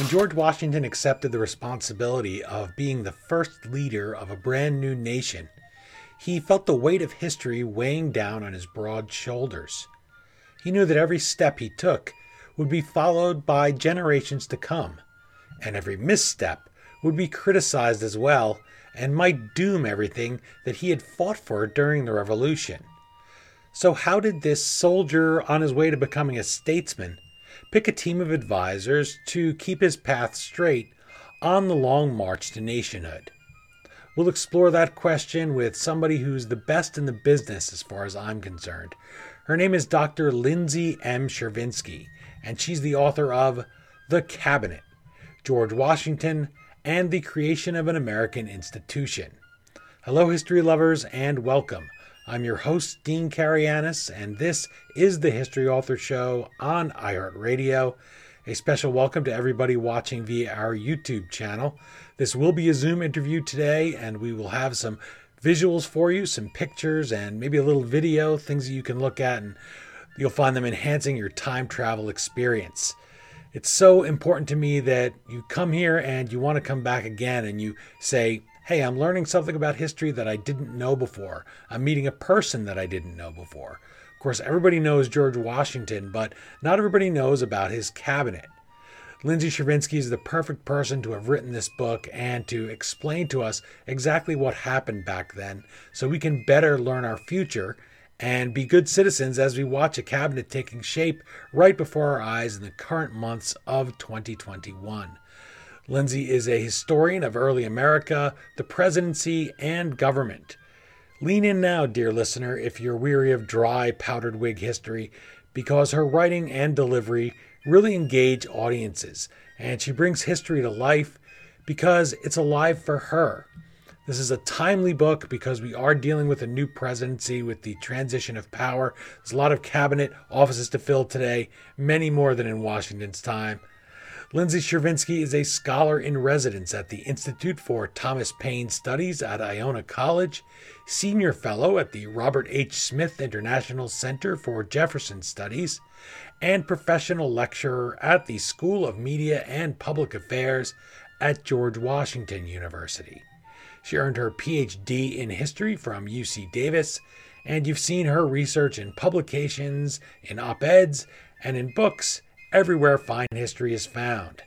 When George Washington accepted the responsibility of being the first leader of a brand new nation, he felt the weight of history weighing down on his broad shoulders. He knew that every step he took would be followed by generations to come, and every misstep would be criticized as well and might doom everything that he had fought for during the Revolution. So, how did this soldier on his way to becoming a statesman pick a team of advisors to keep his path straight on the long march to nationhood? We'll explore that question with somebody who's the best in the business as far as I'm concerned. Her name is Dr. Lindsay M. Chervinsky, and she's the author of The Cabinet George Washington and the Creation of an American Institution. Hello, history lovers, and welcome. I'm your host, Dean Karayanis, and this is the History Author Show on iHeartRadio. A special welcome to everybody watching via our YouTube channel. This will be a Zoom interview today, and we will have some visuals for you, some pictures, and maybe a little video, things that you can look at, and you'll find them enhancing your time travel experience. It's so important to me that you come here and you want to come back again and you say, Hey, I'm learning something about history that I didn't know before. I'm meeting a person that I didn't know before. Of course, everybody knows George Washington, but not everybody knows about his cabinet. Lindsay Chervinsky is the perfect person to have written this book and to explain to us exactly what happened back then so we can better learn our future and be good citizens as we watch a cabinet taking shape right before our eyes in the current months of 2021. Lindsay is a historian of early America, the presidency, and government. Lean in now, dear listener, if you're weary of dry, powdered wig history, because her writing and delivery really engage audiences, and she brings history to life because it's alive for her. This is a timely book because we are dealing with a new presidency with the transition of power. There's a lot of cabinet offices to fill today, many more than in Washington's time. Lindsay Chervinsky is a scholar in residence at the Institute for Thomas Paine Studies at Iona College, senior fellow at the Robert H. Smith International Center for Jefferson Studies, and professional lecturer at the School of Media and Public Affairs at George Washington University. She earned her PhD in history from UC Davis, and you've seen her research in publications, in op eds, and in books everywhere fine history is found.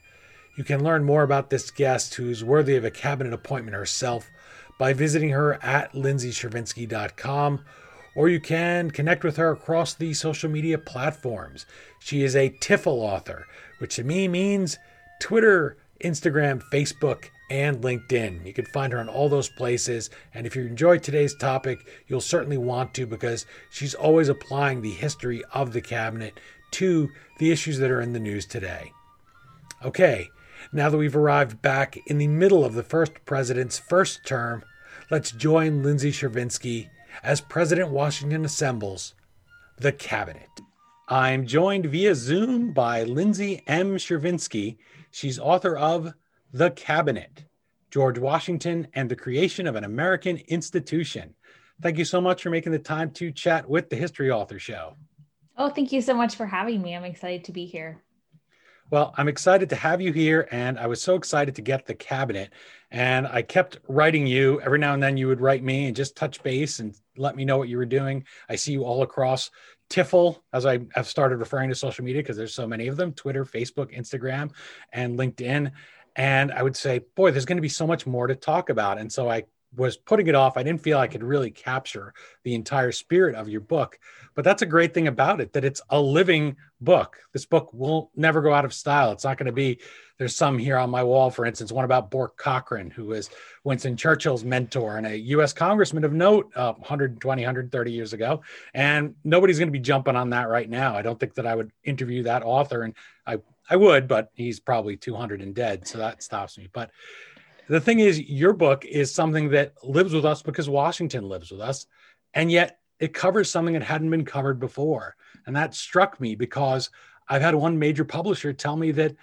You can learn more about this guest, who's worthy of a cabinet appointment herself, by visiting her at lindsaychervinsky.com, or you can connect with her across the social media platforms. She is a TIFL author, which to me means Twitter, Instagram, Facebook, and LinkedIn. You can find her on all those places. And if you enjoyed today's topic, you'll certainly want to because she's always applying the history of the cabinet to the issues that are in the news today. Okay, now that we've arrived back in the middle of the first president's first term, let's join Lindsay Chervinsky as President Washington assembles the cabinet. I'm joined via Zoom by Lindsay M. Chervinsky. She's author of The Cabinet George Washington and the Creation of an American Institution. Thank you so much for making the time to chat with the History Author Show. Oh, thank you so much for having me. I'm excited to be here. Well, I'm excited to have you here, and I was so excited to get the cabinet. And I kept writing you every now and then. You would write me and just touch base and let me know what you were doing. I see you all across TIFL, as I have started referring to social media because there's so many of them: Twitter, Facebook, Instagram, and LinkedIn. And I would say, boy, there's going to be so much more to talk about. And so I was putting it off. I didn't feel I could really capture the entire spirit of your book. But that's a great thing about it that it's a living book. This book will never go out of style. It's not going to be, there's some here on my wall, for instance, one about Bourke Cochran, who was Winston Churchill's mentor and a US congressman of note uh, 120, 130 years ago. And nobody's going to be jumping on that right now. I don't think that I would interview that author. And I, I would, but he's probably 200 and dead. So that stops me. But the thing is, your book is something that lives with us because Washington lives with us. And yet it covers something that hadn't been covered before. And that struck me because I've had one major publisher tell me that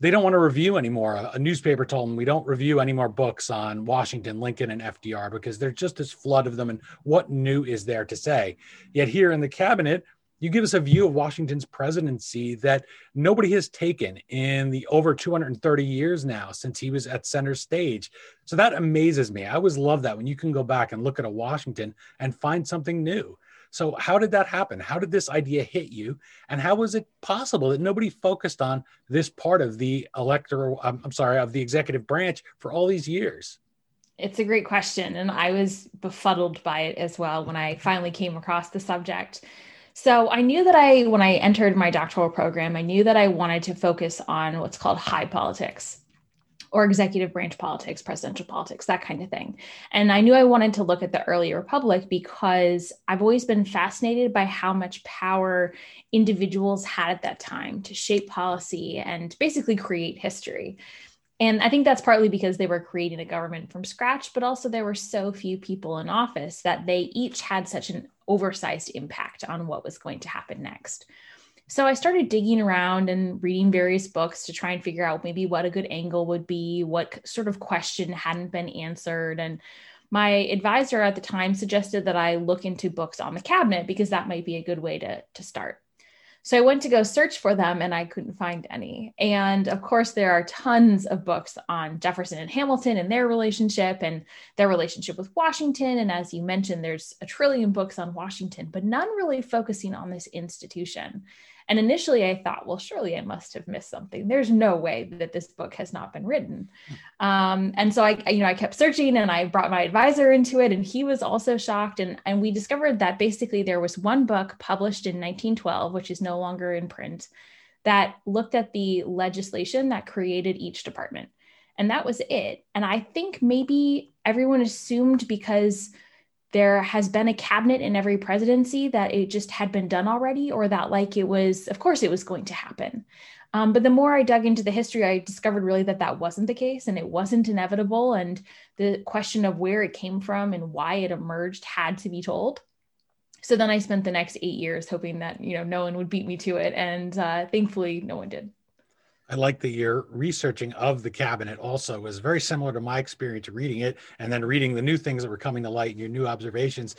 they don't want to review anymore. A newspaper told them we don't review any more books on Washington, Lincoln, and FDR because there's just this flood of them. And what new is there to say? Yet here in the cabinet, you give us a view of Washington's presidency that nobody has taken in the over 230 years now since he was at center stage. So that amazes me. I always love that when you can go back and look at a Washington and find something new. So, how did that happen? How did this idea hit you? And how was it possible that nobody focused on this part of the electoral, I'm, sorry, of the executive branch for all these years? It's a great question. And I was befuddled by it as well when I finally came across the subject. So I knew that I, when I entered my doctoral program, I knew that I wanted to focus on what's called high politics or executive branch politics, presidential politics, that kind of thing. And I knew I wanted to look at the early republic because I've always been fascinated by how much power individuals had at that time to shape policy and basically create history. And I think that's partly because they were creating a government from scratch, but also there were so few people in office that they each had such an oversized impact on what was going to happen next. So I started digging around and reading various books to try and figure out maybe what a good angle would be, what sort of question hadn't been answered. And my advisor at the time suggested that I look into books on the cabinet because that might be a good way to, to start. So I went to go search for them and I couldn't find any. And of course, there are tons of books on Jefferson and Hamilton and their relationship and their relationship with Washington. And as you mentioned, there's a trillion books on Washington, but none really focusing on this institution. And initially I thought, well, surely I must have missed something. There's no way that this book has not been written. Um, and so I, you know, I kept searching and I brought my advisor into it and he was also shocked. And, and we discovered that basically there was one book published in 1912, which is no longer in print, that looked at the legislation that created each department. And that was it. And I think maybe everyone assumed because there has been a cabinet in every presidency that it just had been done already, or that, like, it was, of course, it was going to happen. Um, but the more I dug into the history, I discovered really that that wasn't the case and it wasn't inevitable. And the question of where it came from and why it emerged had to be told. So then I spent the next eight years hoping that, you know, no one would beat me to it. And uh, thankfully, no one did. I like that your researching of the cabinet also was very similar to my experience reading it and then reading the new things that were coming to light and your new observations.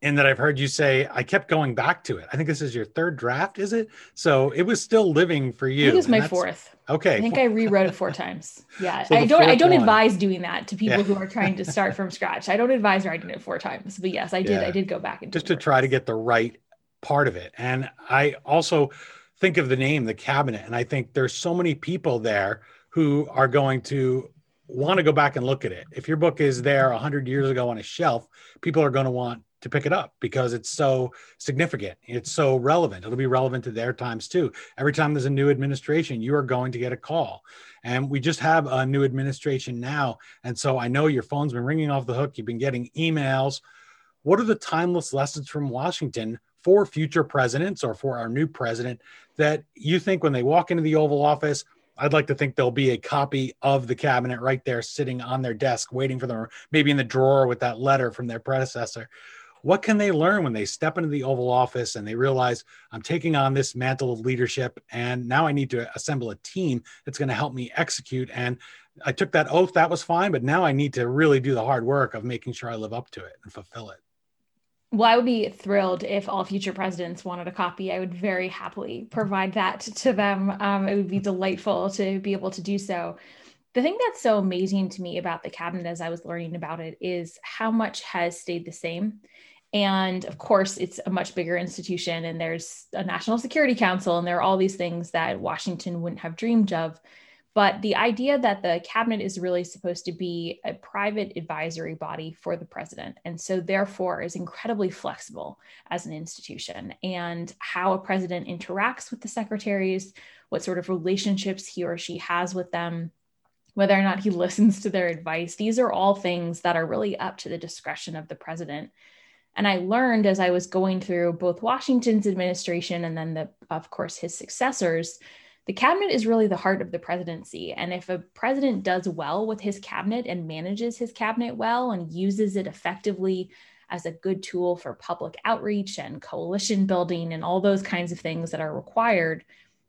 In that I've heard you say, I kept going back to it. I think this is your third draft, is it? So it was still living for you. It was my fourth. Okay. I think I rewrote it four times. Yeah. So I don't I don't one. advise doing that to people yeah. who are trying to start from scratch. I don't advise writing it four times. But yes, I did yeah. I did go back and just to try to get the right part of it. And I also think of the name, the cabinet, and I think there's so many people there who are going to want to go back and look at it. If your book is there 100 years ago on a shelf, people are going to want to pick it up because it's so significant. It's so relevant. It'll be relevant to their times too. Every time there's a new administration, you are going to get a call. And we just have a new administration now. And so I know your phone's been ringing off the hook. You've been getting emails. What are the timeless lessons from Washington for future presidents or for our new president that you think when they walk into the Oval Office, I'd like to think there'll be a copy of the cabinet right there sitting on their desk, waiting for them, maybe in the drawer with that letter from their predecessor. What can they learn when they step into the Oval Office and they realize I'm taking on this mantle of leadership and now I need to assemble a team that's going to help me execute? And I took that oath, that was fine, but now I need to really do the hard work of making sure I live up to it and fulfill it. Well, I would be thrilled if all future presidents wanted a copy. I would very happily provide that to them. Um, it would be delightful to be able to do so. The thing that's so amazing to me about the cabinet as I was learning about it is how much has stayed the same. And of course, it's a much bigger institution, and there's a National Security Council, and there are all these things that Washington wouldn't have dreamed of. But the idea that the cabinet is really supposed to be a private advisory body for the president, and so therefore is incredibly flexible as an institution, and how a president interacts with the secretaries, what sort of relationships he or she has with them, whether or not he listens to their advice, these are all things that are really up to the discretion of the president. And I learned as I was going through both Washington's administration and then the, of course, his successors the cabinet is really the heart of the presidency. And if a president does well with his cabinet and manages his cabinet well and uses it effectively as a good tool for public outreach and coalition building and all those kinds of things that are required,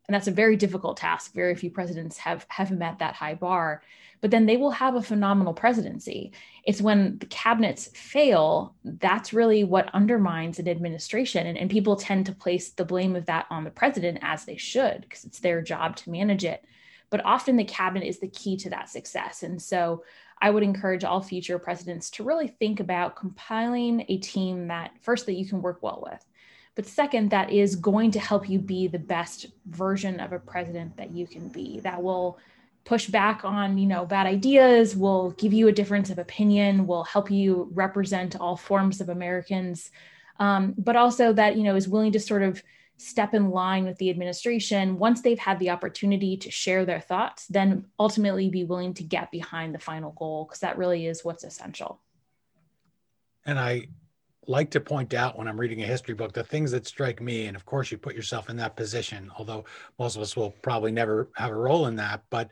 and that's a very difficult task. Very few presidents have have met that high bar. But then they will have a phenomenal presidency. It's when the cabinets fail that's really what undermines an administration, and, and people tend to place the blame of that on the president as they should because it's their job to manage it. But often the cabinet is the key to that success, and so I would encourage all future presidents to really think about compiling a team that first that you can work well with but second that is going to help you be the best version of a president that you can be that will push back on you know bad ideas will give you a difference of opinion will help you represent all forms of americans. Um, but also that you know is willing to sort of step in line with the administration. Once they've had the opportunity to share their thoughts then ultimately be willing to get behind the final goal because that really is what's essential. And i like to point out when I'm reading a history book the things that strike me. And of course, you put yourself in that position, although most of us will probably never have a role in that. But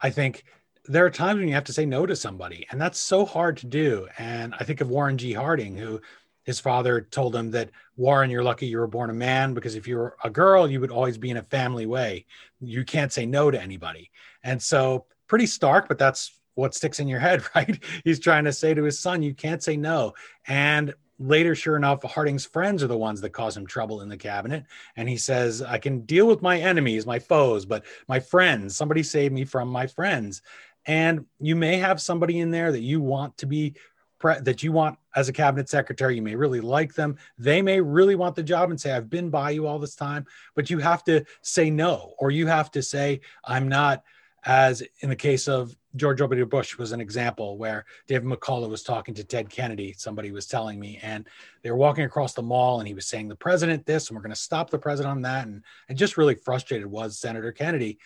I think there are times when you have to say no to somebody, and that's so hard to do. And I think of Warren G. Harding, who his father told him that Warren, you're lucky you were born a man because if you were a girl, you would always be in a family way. You can't say no to anybody. And so, pretty stark, but that's what sticks in your head, right? He's trying to say to his son, you can't say no. And later, sure enough, Harding's friends are the ones that cause him trouble in the cabinet. And he says, I can deal with my enemies, my foes, but my friends, somebody save me from my friends. And you may have somebody in there that you want to be that you want as a cabinet secretary. You may really like them. They may really want the job and say, I've been by you all this time, but you have to say no, or you have to say, I'm not, as in the case of George W. Bush was an example where David McCullough was talking to Ted Kennedy, somebody was telling me, and they were walking across the mall and he was saying, the president this, and we're going to stop the president on that. And, and just really frustrated was Senator Kennedy.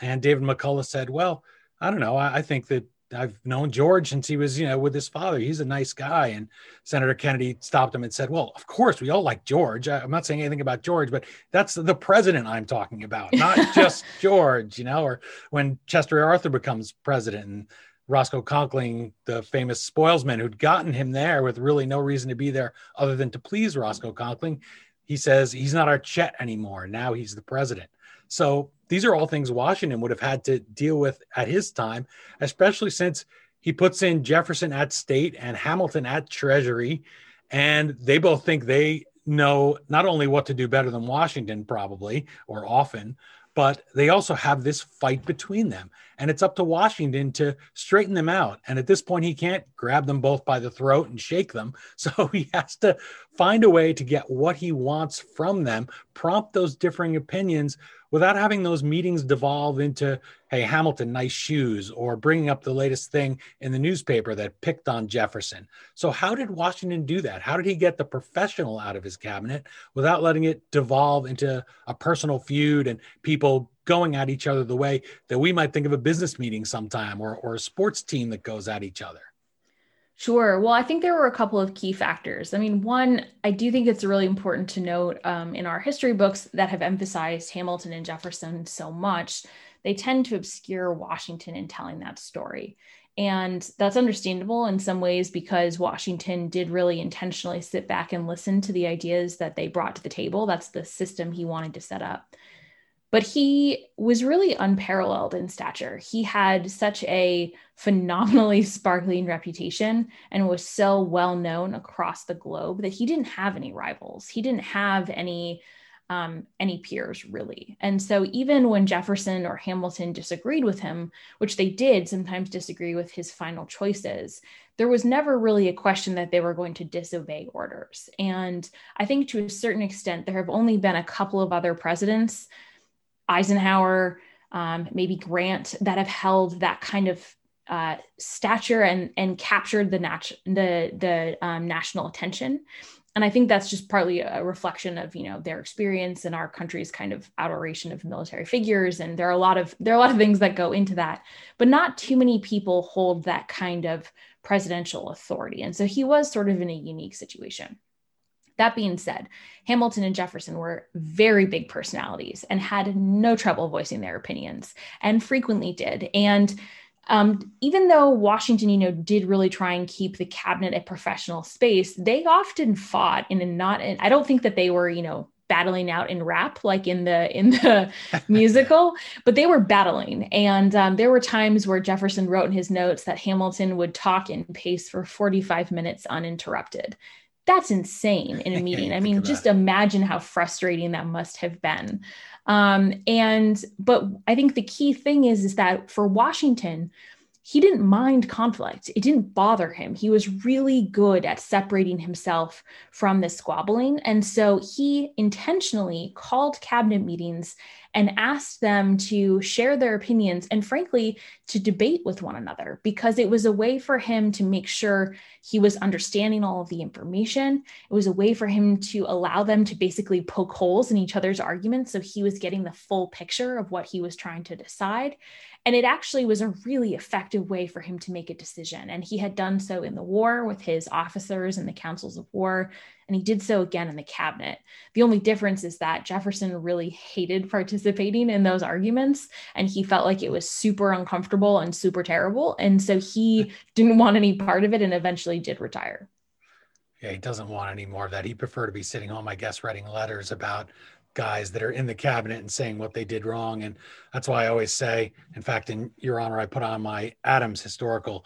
And David McCullough said, well, I don't know. I, I think that I've known George since he was, you know, with his father. He's a nice guy. And Senator Kennedy stopped him and said, Well, of course, we all like George. I'm not saying anything about George, but that's the president I'm talking about, not just George, you know, or when Chester Arthur becomes president and Roscoe Conkling, the famous spoilsman who'd gotten him there with really no reason to be there other than to please Roscoe Conkling, he says he's not our Chet anymore. Now he's the president. So these are all things Washington would have had to deal with at his time, especially since he puts in Jefferson at state and Hamilton at treasury. And they both think they know not only what to do better than Washington, probably or often, but they also have this fight between them. And it's up to Washington to straighten them out. And at this point, he can't grab them both by the throat and shake them. So he has to find a way to get what he wants from them, prompt those differing opinions without having those meetings devolve into, hey, Hamilton, nice shoes, or bringing up the latest thing in the newspaper that picked on Jefferson. So, how did Washington do that? How did he get the professional out of his cabinet without letting it devolve into a personal feud and people going at each other the way that we might think of a business meeting sometime or, or a sports team that goes at each other? Sure. Well, I think there were a couple of key factors. I mean, one, I do think it's really important to note um, in our history books that have emphasized Hamilton and Jefferson so much, they tend to obscure Washington in telling that story. And that's understandable in some ways because Washington did really intentionally sit back and listen to the ideas that they brought to the table. That's the system he wanted to set up but he was really unparalleled in stature. He had such a phenomenally sparkling reputation and was so well known across the globe that he didn't have any rivals. He didn't have any um, any peers really. And so even when Jefferson or Hamilton disagreed with him, which they did sometimes disagree with his final choices, there was never really a question that they were going to disobey orders. And I think to a certain extent, there have only been a couple of other presidents Eisenhower, um, maybe Grant, that have held that kind of uh, stature and and captured the nat- the the um, national attention. And I think that's just partly a reflection of you know their experience and our country's kind of adoration of military figures. And there are a lot of there are a lot of things that go into that, but not too many people hold that kind of presidential authority. And so he was sort of in a unique situation. That being said, Hamilton and Jefferson were very big personalities and had no trouble voicing their opinions and frequently did. And um, even though Washington, you know, did really try and keep the cabinet a professional space, they often fought in a not, I don't think that they were, you know, battling out in rap like in the in the musical but they were battling and um, there were times where jefferson wrote in his notes that hamilton would talk in pace for 45 minutes uninterrupted that's insane in a meeting. I mean just imagine how frustrating that must have been. Um, and but i think the key thing is is that for washington he didn't mind conflict. It didn't bother him. He was really good at separating himself from the squabbling. And so he intentionally called cabinet meetings and asked them to share their opinions and, frankly, to debate with one another because it was a way for him to make sure he was understanding all of the information. It was a way for him to allow them to basically poke holes in each other's arguments so he was getting the full picture of what he was trying to decide. And it actually was a really effective way for him to make a decision. And he had done so in the war with his officers and the councils of war. And he did so again in the cabinet. The only difference is that Jefferson really hated participating in those arguments. And he felt like it was super uncomfortable and super terrible. And so he didn't want any part of it and eventually did retire. Yeah, he doesn't want any more of that. He'd prefer to be sitting home, I guess, writing letters about guys that are in the cabinet and saying what they did wrong. And that's why I always say, in fact, in your honor, I put on my Adams historical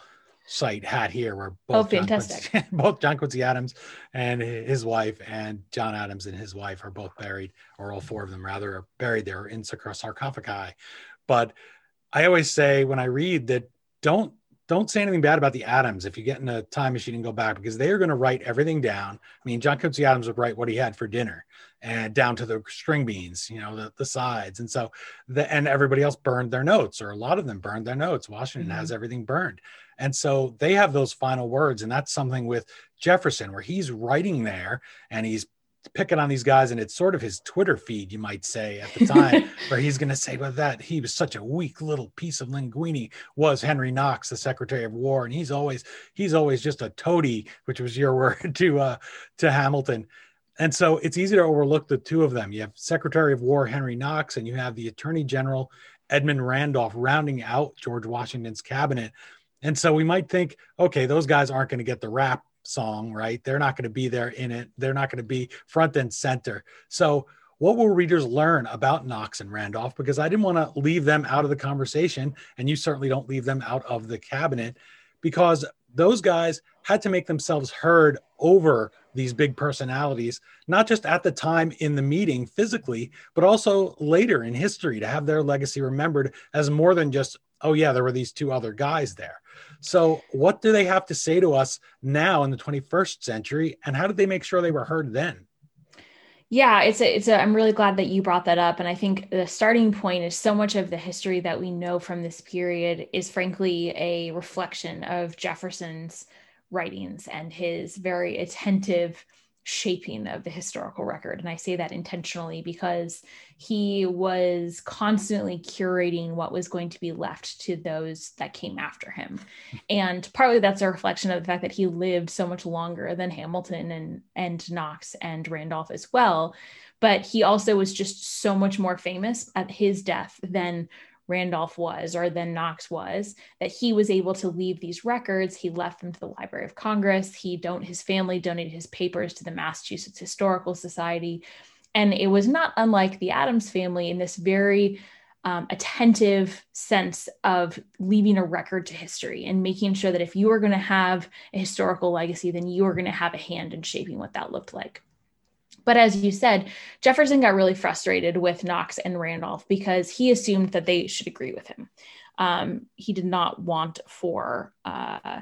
site hat here where oh, both, oh, fantastic. John Quincy, both John Quincy Adams and his wife and John Adams and his wife are both buried, or all four of them rather, are buried there in sarcophagi. But I always say when I read that don't don't say anything bad about the Adams if you get in a time machine and go back because they are going to write everything down. I mean, John Quincy Adams would write what he had for dinner and down to the string beans, you know, the, the sides. And so the and everybody else burned their notes, or a lot of them burned their notes. Washington mm-hmm. has everything burned. And so they have those final words. And that's something with Jefferson, where he's writing there and he's picking on these guys and it's sort of his twitter feed you might say at the time where he's going to say well that he was such a weak little piece of linguini was henry knox the secretary of war and he's always he's always just a toady which was your word to uh to hamilton and so it's easy to overlook the two of them. You have Secretary of War Henry Knox, and you have the Attorney General Edmund Randolph rounding out George Washington's cabinet. And so we might think, okay, those guys aren't going to get the rap song, right? They're not going to be there in it. They're not going to be front and center. So, what will readers learn about Knox and Randolph? Because I didn't want to leave them out of the conversation, and you certainly don't leave them out of the cabinet because those guys had to make themselves heard over these big personalities, not just at the time in the meeting physically, but also later in history to have their legacy remembered as more than just, oh, yeah, there were these two other guys there. So, what do they have to say to us now in the 21st century? And how did they make sure they were heard then? Yeah, it's a, it's a, I'm really glad that you brought that up. And I think the starting point is so much of the history that we know from this period is frankly a reflection of Jefferson's writings and his very attentive shaping of the historical record. And I say that intentionally because he was constantly curating what was going to be left to those that came after him. And partly that's a reflection of the fact that he lived so much longer than Hamilton and, and Knox and Randolph as well. But he also was just so much more famous at his death than Randolph was or then Knox was, that he was able to leave these records. He left them to the Library of Congress. He don't his family donated his papers to the Massachusetts Historical Society. And it was not unlike the Adams family in this very um, attentive sense of leaving a record to history and making sure that if you are going to have a historical legacy, then you are going to have a hand in shaping what that looked like. But as you said, Jefferson got really frustrated with Knox and Randolph because he assumed that they should agree with him. Um, he did not want for uh,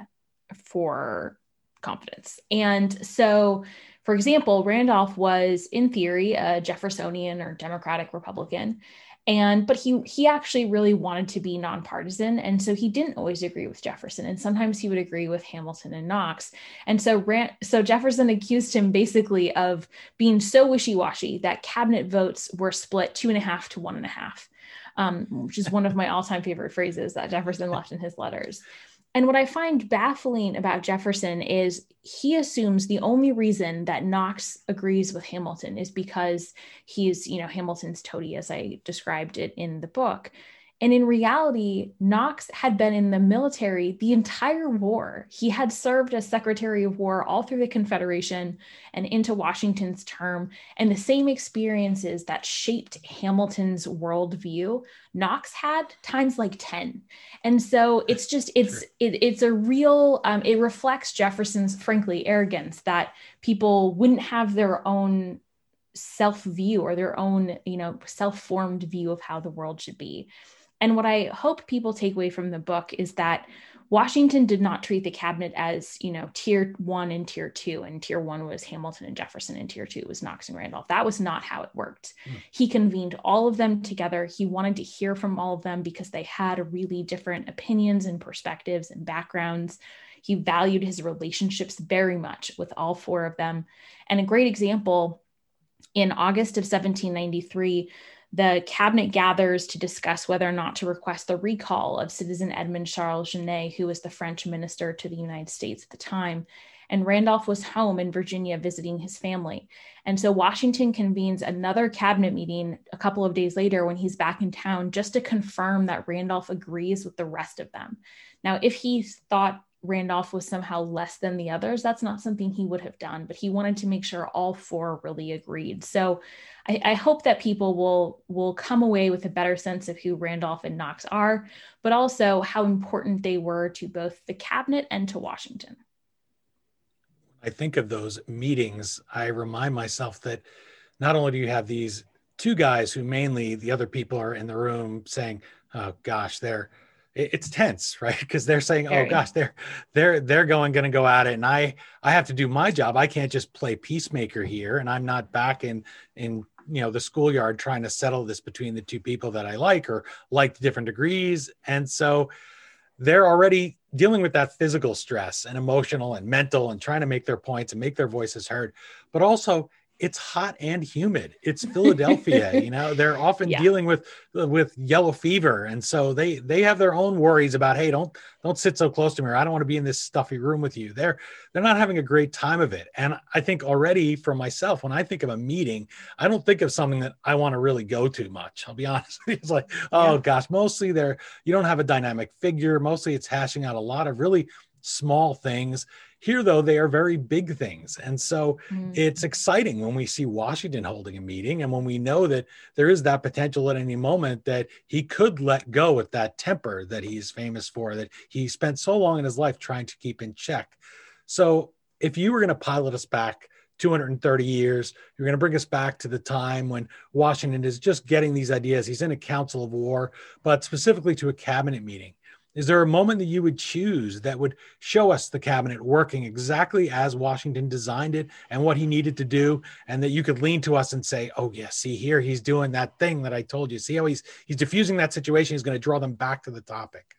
for confidence, and so, for example, Randolph was in theory a Jeffersonian or Democratic Republican, and but he he actually really wanted to be nonpartisan. And so he didn't always agree with jefferson. And sometimes he would agree with hamilton and knox. And so Rand, so jefferson accused him basically of being so wishy-washy that cabinet votes were split two and a half to one and a half um, which is one of my all-time favorite phrases that jefferson left in his letters and what I find baffling about Jefferson is he assumes the only reason that Knox agrees with Hamilton is because he's, you know, Hamilton's toady, as I described it in the book. And in reality, Knox had been in the military the entire war. He had served as Secretary of War all through the Confederation and into Washington's term. And the same experiences that shaped Hamilton's worldview, Knox had times like 10. And so it's just, it's, it, it's a real, um, it reflects Jefferson's, frankly, arrogance that people wouldn't have their own self view or their own you know self formed view of how the world should be and what I hope people take away from the book is that Washington did not treat the cabinet as, you know, tier one and tier two. And tier one was Hamilton and Jefferson, and tier two was Knox and Randolph. That was not how it worked. Mm. He convened all of them together. He wanted to hear from all of them because they had really different opinions and perspectives and backgrounds. He valued his relationships very much with all four of them. And a great example in August of 1793, the cabinet gathers to discuss whether or not to request the recall of citizen Edmund Charles Genet, who was the French minister to the United States at the time. And Randolph was home in Virginia visiting his family. And so Washington convenes another cabinet meeting a couple of days later when he's back in town just to confirm that Randolph agrees with the rest of them. Now, if he thought Randolph was somehow less than the others, that's not something he would have done, but he wanted to make sure all four really agreed. So I, I, hope that people will will come away with a better sense of who Randolph and Knox are, but also how important they were to both the cabinet and to Washington. I think of those meetings, I remind myself that not only do you have these two guys who mainly the other people are in the room saying, "Oh gosh, they're." It's tense right? Because they're saying oh Very. oh gosh they're they're they're going going to go at it. And i i have to do my job. I can't just play peacemaker here and i'm not back in in you know the schoolyard trying to settle this between the two people that i like or like to different degrees. And so they're already dealing with that physical stress and emotional and mental and trying to make their points and make their voices heard. But also it's hot and humid. It's Philadelphia, you know. They're often yeah. dealing with with yellow fever, and so they they have their own worries about, hey, don't don't sit so close to me, or I don't want to be in this stuffy room with you. They're they're not having a great time of it. And I think already for myself, when I think of a meeting, I don't think of something that I want to really go to much. I'll be honest. It's like, oh yeah. gosh, mostly there you don't have a dynamic figure. Mostly it's hashing out a lot of really small things here, though, they are very big things. And so mm-hmm. it's exciting when we see Washington holding a meeting and when we know that there is that potential at any moment that he could let go with that temper that he's famous for, that he spent so long in his life trying to keep in check. So if you were going to pilot us back 230 years. You're going to bring us back to the time when Washington is just getting these ideas. He's in a council of war, but specifically to a cabinet meeting. Is there a moment that you would choose that would show us the cabinet working exactly as Washington designed it and what he needed to do, and that you could lean to us and say, "Oh, yeah, see here, he's doing that thing that I told you. See how he's he's diffusing that situation. He's going to draw them back to the topic."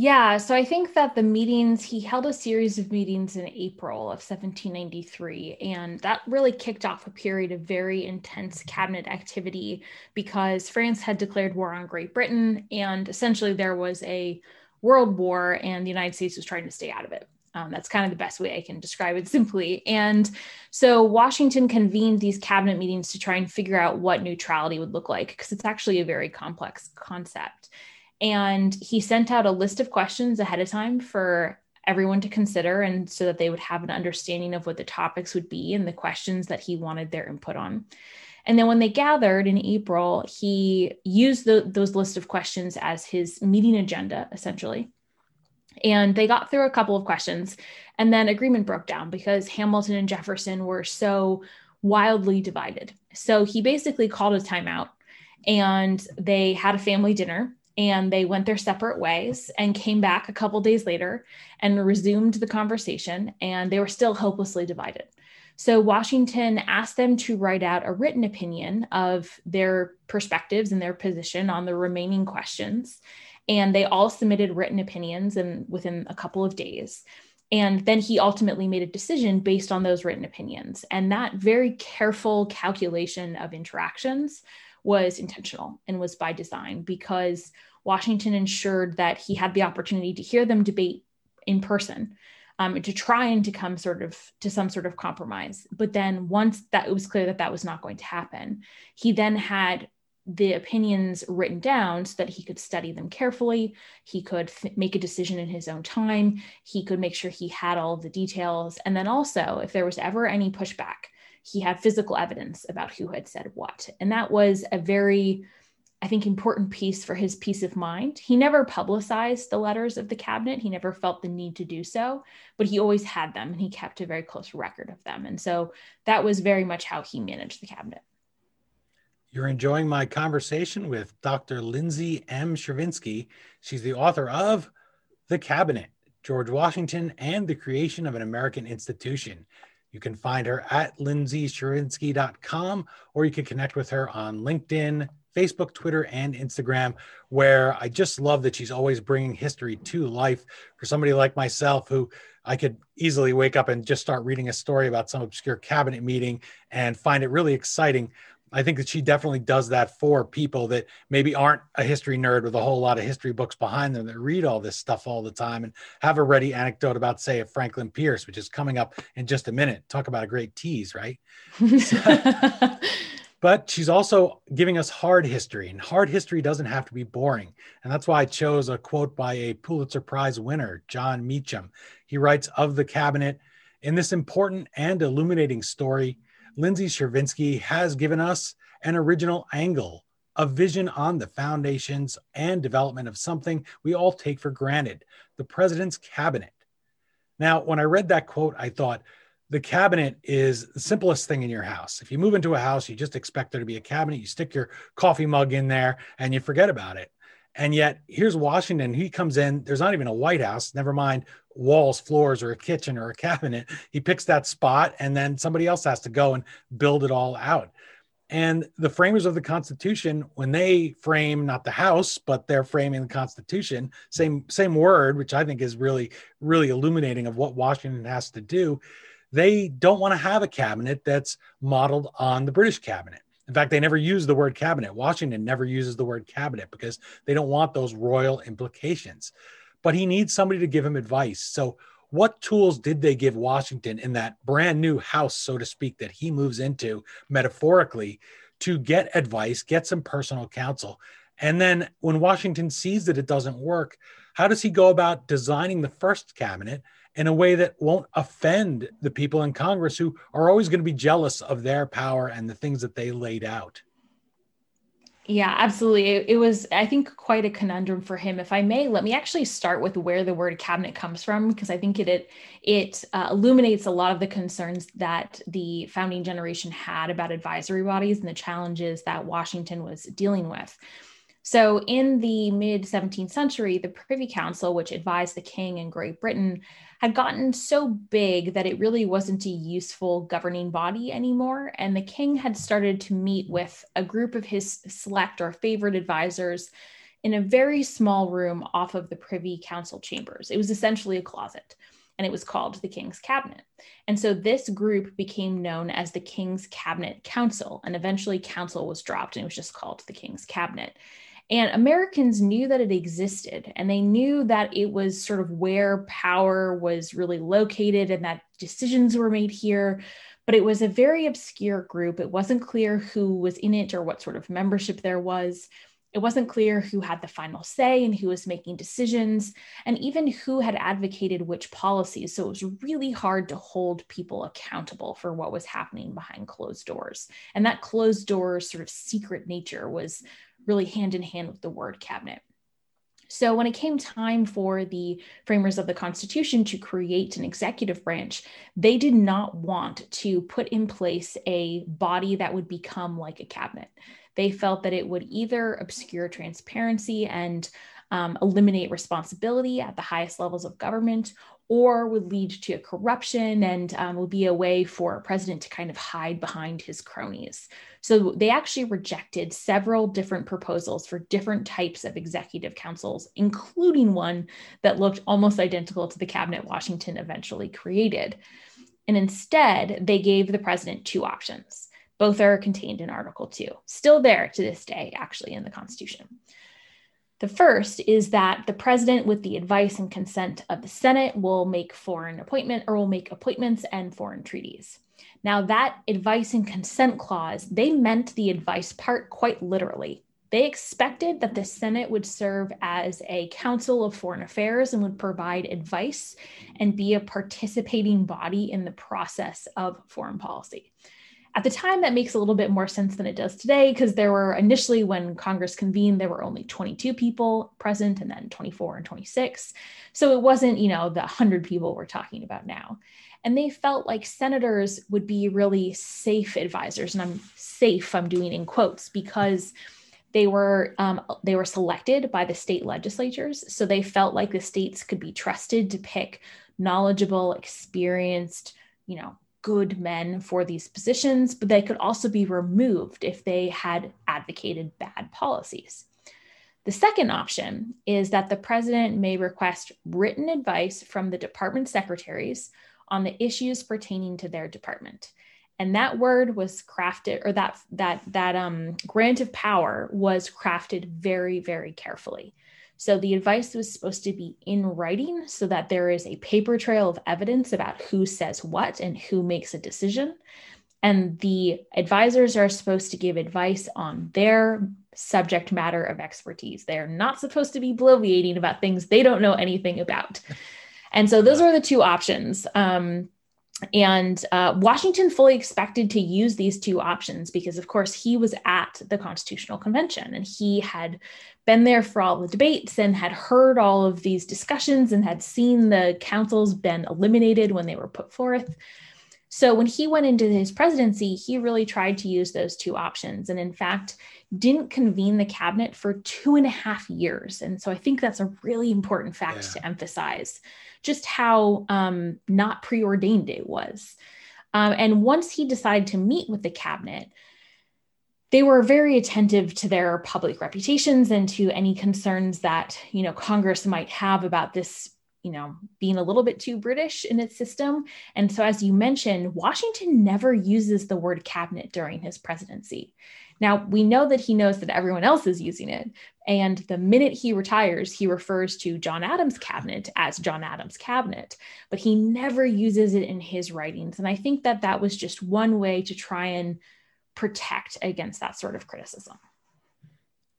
Yeah, so I think that the meetings, he held a series of meetings in April of 1793, and that really kicked off a period of very intense cabinet activity because France had declared war on Great Britain, and essentially there was a world war, and the United States was trying to stay out of it. Um, that's kind of the best way I can describe it simply. And so Washington convened these cabinet meetings to try and figure out what neutrality would look like, because it's actually a very complex concept. And he sent out a list of questions ahead of time for everyone to consider and so that they would have an understanding of what the topics would be and the questions that he wanted their input on. And then when they gathered in April, he used the, those list of questions as his meeting agenda, essentially. And they got through a couple of questions, and then agreement broke down because Hamilton and Jefferson were so wildly divided. So he basically called a timeout and they had a family dinner and they went their separate ways and came back a couple days later and resumed the conversation and they were still hopelessly divided. So washington asked them to write out a written opinion of their perspectives and their position on the remaining questions and they all submitted written opinions and within a couple of days. And then he ultimately made a decision based on those written opinions and that very careful calculation of interactions was intentional and was by design because Washington ensured that he had the opportunity to hear them debate in person um, to try and to come sort of to some sort of compromise. But then once that it was clear that that was not going to happen, he then had the opinions written down so that he could study them carefully. He could th- make a decision in his own time. He could make sure he had all the details. And then also, if there was ever any pushback, he had physical evidence about who had said what. And that was a very, I think, important piece for his peace of mind. He never publicized the letters of the cabinet, he never felt the need to do so, but he always had them and he kept a very close record of them. And so that was very much how he managed the cabinet. You're enjoying my conversation with Dr. Lindsay M. Chervinsky. She's the author of The Cabinet, George Washington, and the Creation of an American Institution. You can find her at lindsaychervinsky.com or you can connect with her on LinkedIn, Facebook, Twitter, and Instagram, where I just love that she's always bringing history to life for somebody like myself who I could easily wake up and just start reading a story about some obscure cabinet meeting and find it really exciting. I think that she definitely does that for people that maybe aren't a history nerd with a whole lot of history books behind them that read all this stuff all the time and have a ready anecdote about, say, a Franklin Pierce, which is coming up in just a minute. Talk about a great tease, right? but she's also giving us hard history, and hard history doesn't have to be boring. And that's why I chose a quote by a Pulitzer Prize winner, Jon Meacham. He writes of the cabinet in this important and illuminating story Lindsay Chervinsky has given us an original angle, a vision on the foundations and development of something we all take for granted the president's cabinet. Now, when I read that quote, I thought, the cabinet is the simplest thing in your house. If you move into a house, you just expect there to be a cabinet. You stick your coffee mug in there and you forget about it. And yet, here's Washington. He comes in, there's not even a White House, never mind walls, floors, or a kitchen or a cabinet. He picks that spot, and then somebody else has to go and build it all out. And the framers of the Constitution, when they frame not the House, but they're framing the Constitution, same same word, which I think is really really illuminating of what Washington has to do. They don't want to have a cabinet that's modeled on the British cabinet. In fact, they never use the word cabinet. Washington never uses the word cabinet because they don't want those royal implications. But he needs somebody to give him advice. So, what tools did they give Washington in that brand new house, so to speak, that he moves into metaphorically to get advice, get some personal counsel? And then when Washington sees that it doesn't work, how does he go about designing the first cabinet in a way that won't offend the people in Congress who are always going to be jealous of their power and the things that they laid out. Yeah, absolutely. It, it, was, I think, quite a conundrum for him. If I may, let me actually start with where the word cabinet comes from, because I think it it, it uh, illuminates a lot of the concerns that the founding generation had about advisory bodies and the challenges that Washington was dealing with. So, in the mid 17th century, the Privy Council, which advised the king in Great Britain, had gotten so big that it really wasn't a useful governing body anymore. And the king had started to meet with a group of his select or favorite advisors in a very small room off of the Privy Council chambers. It was essentially a closet and it was called the King's Cabinet. And so this group became known as the King's Cabinet Council, and eventually council was dropped and it was just called the King's Cabinet. And Americans knew that it existed and they knew that it was sort of where power was really located and that decisions were made here. But it was a very obscure group. It wasn't clear who was in it or what sort of membership there was. It wasn't clear who had the final say and who was making decisions, and even who had advocated which policies. So it was really hard to hold people accountable for what was happening behind closed doors. And that closed door sort of secret nature was really hand in hand with the word cabinet. So, when it came time for the framers of the Constitution to create an executive branch, they did not want to put in place a body that would become like a cabinet. They felt that it would either obscure transparency and um, eliminate responsibility at the highest levels of government, or would lead to corruption and um, would be a way for a president to kind of hide behind his cronies. So they actually rejected several different proposals for different types of executive councils, including one that looked almost identical to the cabinet Washington eventually created. And instead, they gave the president two options. Both are contained in Article 2, still there to this day, actually, in the Constitution. The first is that the president, with the advice and consent of the Senate, will make foreign appointment or will make appointments and foreign treaties. Now, that advice and consent clause, they meant the advice part quite literally. They expected that the Senate would serve as a council of foreign affairs and would provide advice and be a participating body in the process of foreign policy. At the time, that makes a little bit more sense than it does today because there were initially, when Congress convened, there were only 22 people present and then 24 and 26. So it wasn't, you know, the 100 people we're talking about now. And they felt like senators would be really safe advisors. And I'm safe, I'm doing in quotes, because they were um, they were selected by the state legislatures so they felt like the states could be trusted to pick knowledgeable experienced you know good men for these positions but they could also be removed if they had advocated bad policies. The second option is that the president may request written advice from the department secretaries on the issues pertaining to their department. And that word was crafted or that that that um, grant of power was crafted very very carefully so the advice was supposed to be in writing so that there is a paper trail of evidence about who says what and who makes a decision. And the advisors are supposed to give advice on their subject matter of expertise. They're not supposed to be bloviating about things they don't know anything about. And so those are the two options. Um, and uh, Washington fully expected to use these two options because, of course, he was at the Constitutional Convention and he had been there for all the debates and had heard all of these discussions and had seen the councils been eliminated when they were put forth. So when he went into his presidency, he really tried to use those two options. And in fact, didn't convene the cabinet for two and a half years. And so I think that's a really important fact yeah. to emphasize just how um, not preordained it was. Um, and once he decided to meet with the cabinet, they were very attentive to their public reputations and to any concerns that you know Congress might have about this you know being a little bit too british in its system and so as you mentioned washington never uses the word cabinet during his presidency now, we know that he knows that everyone else is using it. And the minute he retires, he refers to John Adams' cabinet as John Adams' cabinet, but he never uses it in his writings. And I think that that was just one way to try and protect against that sort of criticism.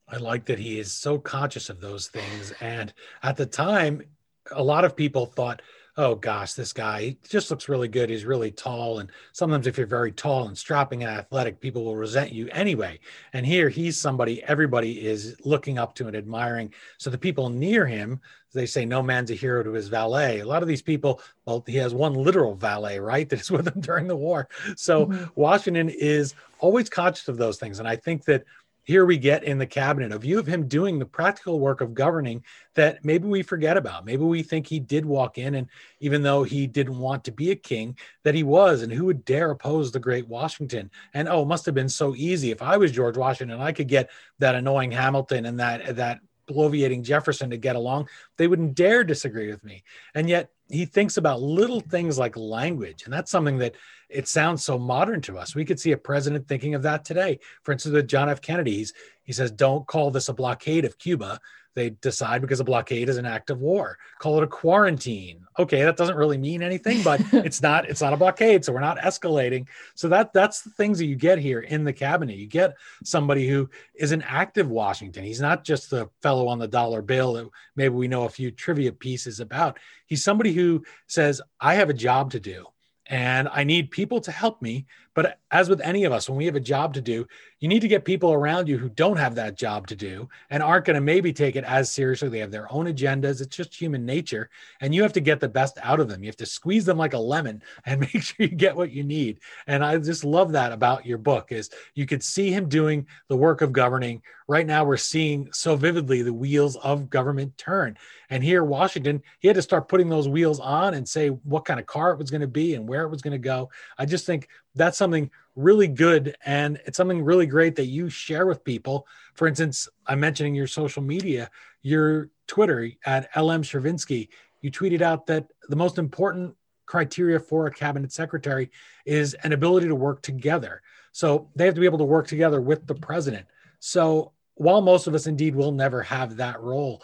I like that he is so conscious of those things. And at the time, a lot of people thought, oh gosh, this guy he just looks really good. He's really tall. And sometimes if you're very tall and strapping and athletic, people will resent you anyway. And here he's somebody everybody is looking up to and admiring. So the people near him, they say no man's a hero to his valet. A lot of these people, well, he has one literal valet, right? That is with him during the war. So mm-hmm. Washington is always conscious of those things. And I think that here we get in the cabinet a view of him doing the practical work of governing that maybe we forget about. Maybe we think he did walk in, and even though he didn't want to be a king, that he was, and who would dare oppose the great Washington? And oh, it must have been so easy. If I was George Washington, I could get that annoying Hamilton and that that bloviating Jefferson to get along. They wouldn't dare disagree with me. And yet he thinks about little things like language, and that's something that it sounds so modern to us. We could see a president thinking of that today. For instance, with John F. Kennedy, he says, "Don't call this a blockade of Cuba." They decide because a blockade is an act of war. Call it a quarantine. Okay, that doesn't really mean anything, but it's not. It's not a blockade, so we're not escalating. So that that's the things that you get here in the cabinet. You get somebody who is an active Washington. He's not just the fellow on the dollar bill that maybe we know a few trivia pieces about. He's somebody who says, "I have a job to do." And I need people to help me. But as with any of us, when we have a job to do, you need to get people around you who don't have that job to do and aren't going to maybe take it as seriously. They have their own agendas. It's just human nature. And you have to get the best out of them. You have to squeeze them like a lemon and make sure you get what you need. And I just love that about your book is you could see him doing the work of governing. Right now, we're seeing so vividly the wheels of government turn. And here, Washington, he had to start putting those wheels on and say what kind of car it was going to be and where it was going to go. I just think that's something really good. And it's something really great that you share with people. For instance, I'm mentioning your social media, your Twitter at LM Chervinsky You tweeted out that the most important criteria for a cabinet secretary is an ability to work together. So they have to be able to work together with the president. So while most of us indeed will never have that role,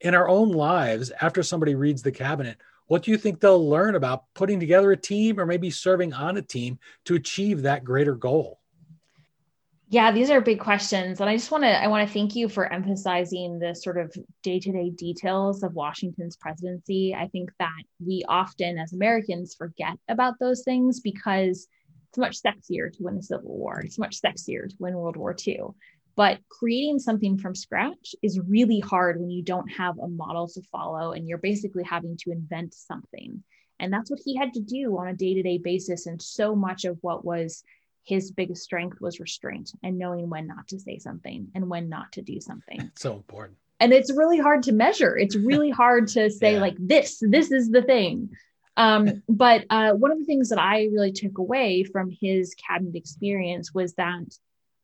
in our own lives, after somebody reads the cabinet, What do you think they'll learn about putting together a team or maybe serving on a team to achieve that greater goal? Yeah, these are big questions. And I just want to I want to thank you for emphasizing the sort of day-to-day details of Washington's presidency. I think that we often as Americans forget about those things because it's much sexier to win a civil war. It's much sexier to win World War II. But creating something from scratch is really hard when you don't have a model to follow and you're basically having to invent something. And that's what he had to do on a day to day basis. And so much of what was his biggest strength was restraint and knowing when not to say something and when not to do something. It's so important. And it's really hard to measure. It's really hard to say, yeah. like, this, this is the thing. Um, but uh, one of the things that I really took away from his cabinet experience was that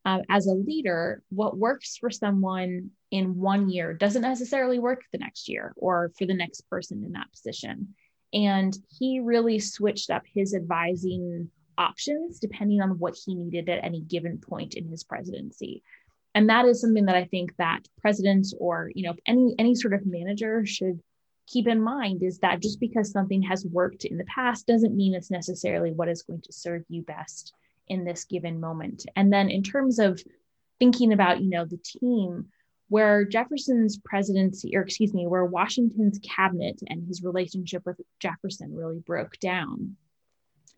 uh, as a leader, what works for someone in one year doesn't necessarily work the next year or for the next person in that position. And he really switched up his advising options depending on what he needed at any given point in his presidency. And that is something that I think that presidents or you know any any sort of manager should keep in mind is that just because something has worked in the past doesn't mean it's necessarily what is going to serve you best in this given moment. And then in terms of thinking about, you know, the team, where Jefferson's presidency, or excuse me, where Washington's cabinet and his relationship with Jefferson really broke down,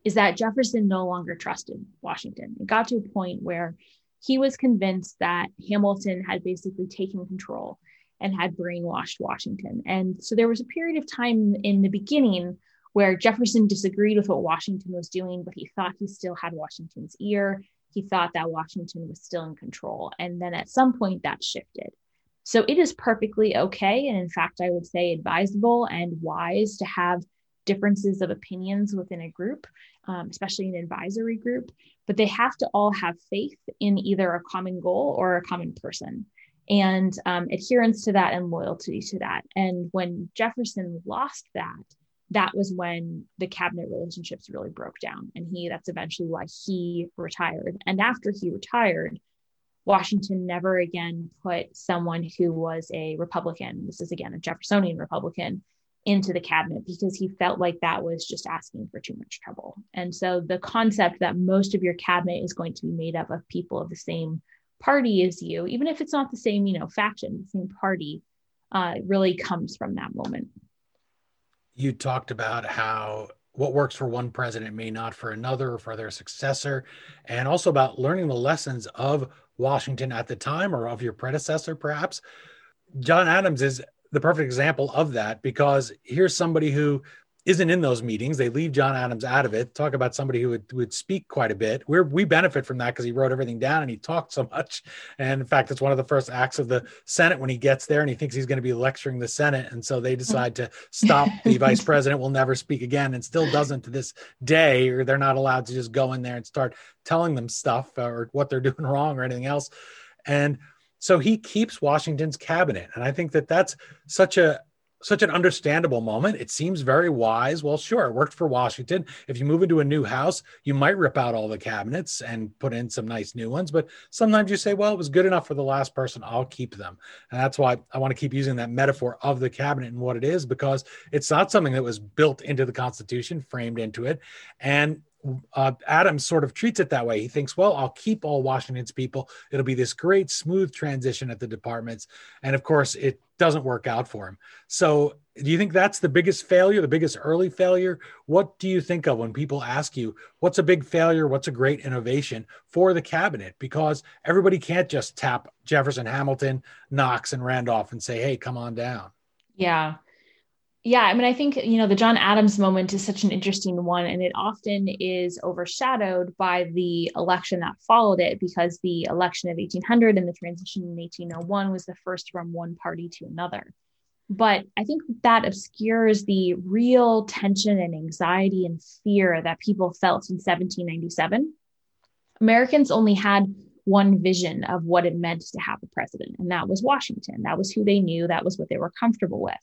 is that Jefferson no longer trusted Washington. It got to a point where he was convinced that Hamilton had basically taken control and had brainwashed Washington. And so there was a period of time in the beginning where Jefferson disagreed with what Washington was doing, but he thought he still had Washington's ear. He thought that Washington was still in control. And then at some point that shifted. So it is perfectly okay. And in fact, I would say advisable and wise to have differences of opinions within a group, um, especially an advisory group, but they have to all have faith in either a common goal or a common person and um, adherence to that and loyalty to that. And when Jefferson lost that, that was when the cabinet relationships really broke down. And he that's eventually why he retired. And after he retired washington never again put someone who was a republican this is again a jeffersonian republican into the cabinet because he felt like that was just asking for too much trouble. And so the concept that most of your cabinet is going to be made up of people of the same party as you even if it's not the same you know faction the same party uh, really comes from that moment you talked about how what works for one president may not for another or for their successor, and also about learning the lessons of Washington at the time or of your predecessor, perhaps. John Adams is the perfect example of that because here's somebody who isn't in those meetings. They leave John Adams out of it. Talk about somebody who would, would speak quite a bit. We're, we benefit from that because he wrote everything down and he talked so much. And in fact, it's one of the first acts of the Senate when he gets there and he thinks he's going to be lecturing the Senate. And so they mm-hmm. decide to stop the vice president will never speak again and still doesn't to this day, or they're not allowed to just go in there and start telling them stuff or what they're doing wrong or anything else. And so he keeps Washington's cabinet. And I think that that's such a, such an understandable moment. It seems very wise. Well, sure, it worked for Washington. If you move into a new house, you might rip out all the cabinets and put in some nice new ones. But sometimes you say, well, it was good enough for the last person. I'll keep them. And that's why I want to keep using that metaphor of the cabinet and what it is, because it's not something that was built into the Constitution, framed into it. And uh, Adams sort of treats it that way. He thinks, well, I'll keep all Washington's people. It'll be this great, smooth transition at the departments. And of course, it doesn't work out for him. So, do you think that's the biggest failure, the biggest early failure? What do you think of when people ask you, what's a big failure? What's a great innovation for the cabinet? Because everybody can't just tap Jefferson, Hamilton, Knox, and Randolph and say, hey, come on down. Yeah yeah i mean i think you know the john adams moment is such an interesting one and it often is overshadowed by the election that followed it because the election of 1800 and the transition in 1801 was the first from one party to another. But i think that obscures the real tension and anxiety and fear that people felt in 1797 americans only had one vision of what it meant to have a president and that was washington. That was who they knew. That was what they were comfortable with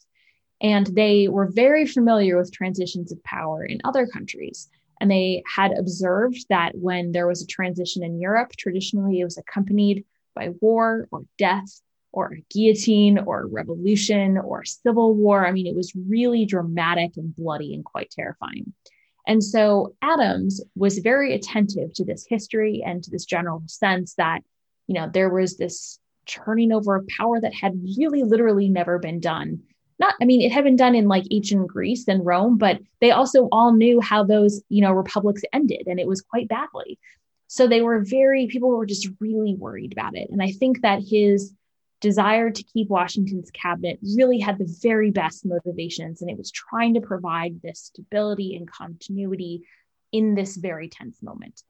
and they were very familiar with transitions of power in other countries. And they had observed that when there was a transition in Europe, traditionally it was accompanied by war or death or a guillotine or a revolution or a civil war. I mean, it was really dramatic and bloody and quite terrifying. And so Adams was very attentive to this history and to this general sense that, you know, there was this turning over of power that had really literally never been done. Not, I mean, it had been done in like ancient Greece and Rome, but they also all knew how those, you know, republics ended, and it was quite badly. So they were very, people were just really worried about it. And I think that his desire to keep Washington's cabinet really had the very best motivations, and it was trying to provide this stability and continuity in this very tense moment.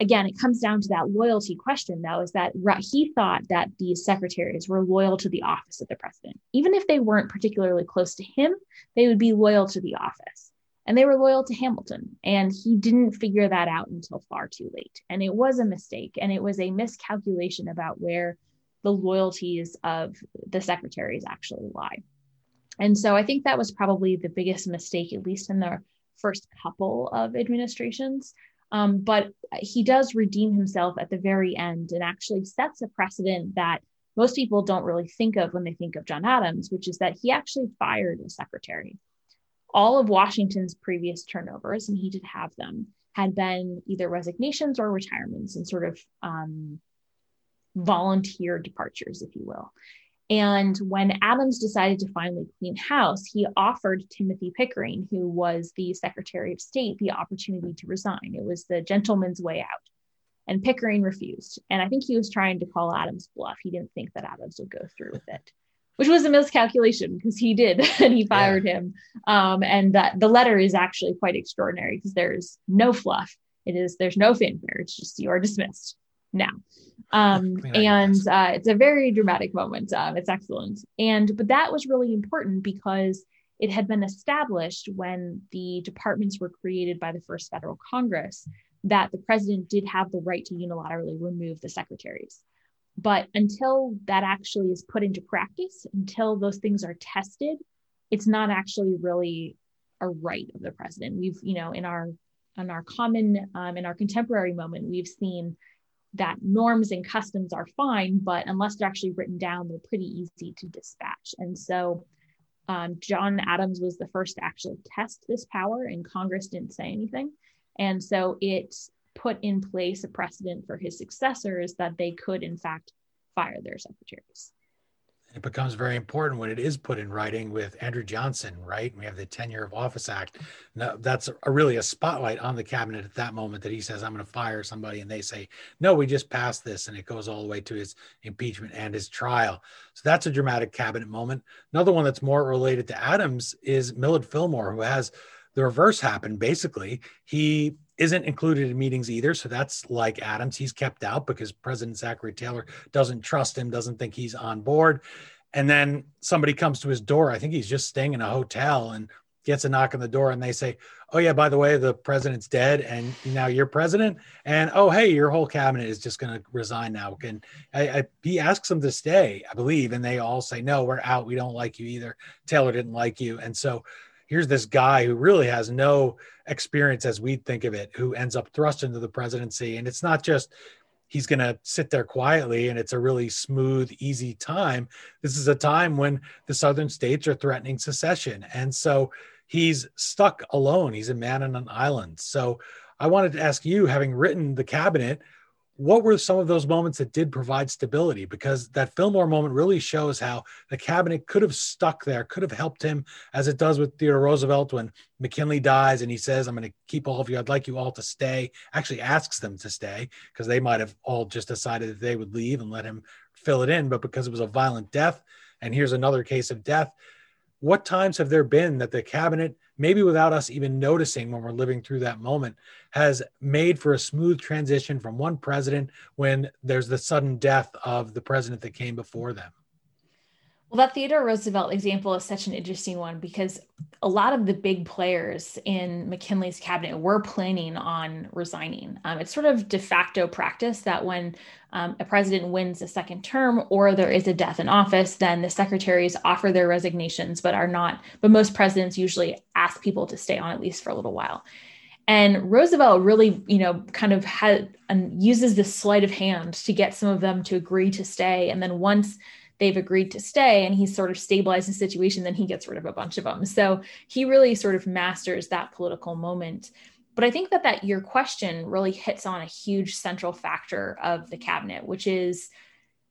Again, it comes down to that loyalty question, though, is that he thought that these secretaries were loyal to the office of the president. Even if they weren't particularly close to him, they would be loyal to the office. And they were loyal to Hamilton. And he didn't figure that out until far too late. And it was a mistake. And it was a miscalculation about where the loyalties of the secretaries actually lie. And so I think that was probably the biggest mistake, at least in the first couple of administrations. Um, but he does redeem himself at the very end and actually sets a precedent that most people don't really think of when they think of John Adams, which is that he actually fired a secretary. All of Washington's previous turnovers, and he did have them, had been either resignations or retirements and sort of um, volunteer departures, if you will. And when Adams decided to finally clean house, he offered Timothy Pickering, who was the Secretary of State, the opportunity to resign. It was the gentleman's way out. And Pickering refused. And I think he was trying to call Adams bluff. He didn't think that Adams would go through with it, which was a miscalculation because he did, and he fired yeah. him. Um, and that the letter is actually quite extraordinary because there's no fluff. It is there's no fanfare. It's just you are dismissed now. Um, and uh, it's a very dramatic moment um, it's excellent. And but that was really important because it had been established when the departments were created by the first federal congress that the president did have the right to unilaterally remove the secretaries. But until that actually is put into practice until those things are tested it's not actually really a right of the president. We've you know in our in our common um, in our contemporary moment we've seen that norms and customs are fine, but unless they're actually written down, they're pretty easy to dispatch. And so um, John Adams was the first to actually test this power, and Congress didn't say anything. And so it put in place a precedent for his successors that they could, in fact, fire their secretaries it becomes very important when it is put in writing with Andrew Johnson, right? We have the Tenure of Office Act. Now, that's a, really a spotlight on the cabinet at that moment that he says, I'm going to fire somebody. And they say, no, we just passed this. And it goes all the way to his impeachment and his trial. So that's a dramatic cabinet moment. Another one that's more related to Adams is Millard Fillmore, who has the reverse happen. Basically, he isn't included in meetings either. So that's like Adams. He's kept out because President Zachary Taylor doesn't trust him, doesn't think he's on board. And then somebody comes to his door. I think he's just staying in a hotel and gets a knock on the door and they say, Oh, yeah, by the way, the president's dead and now you're president. And oh, hey, your whole cabinet is just going to resign now. And I, I, he asks them to stay, I believe. And they all say, No, we're out. We don't like you either. Taylor didn't like you. And so here's this guy who really has no experience as we think of it, who ends up thrust into the presidency. And it's not just he's going to sit there quietly and it's a really smooth, easy time. This is a time when the southern states are threatening secession. And so he's stuck alone. He's a man on an island. So I wanted to ask you, having written the cabinet, what were some of those moments that did provide stability? Because that Fillmore moment really shows how the cabinet could have stuck there, could have helped him, as it does with Theodore Roosevelt when McKinley dies and he says, I'm going to keep all of you. I'd like you all to stay. Actually asks them to stay because they might have all just decided that they would leave and let him fill it in. But because it was a violent death, and here's another case of death, what times have there been that the cabinet maybe without us even noticing when we're living through that moment, has made for a smooth transition from one president when there's the sudden death of the president that came before them. Well, that Theodore Roosevelt example is such an interesting one because a lot of the big players in McKinley's cabinet were planning on resigning. Um, it's sort of de facto practice that when um, a president wins a second term or there is a death in office, then the secretaries offer their resignations, but are not, but most presidents usually ask people to stay on at least for a little while. And Roosevelt really, you know, kind of had uses this sleight of hand to get some of them to agree to stay. And then once they've agreed to stay and he's sort of stabilized the situation, then he gets rid of a bunch of them. So he really sort of masters that political moment. But I think that that your question really hits on a huge central factor of the cabinet, which is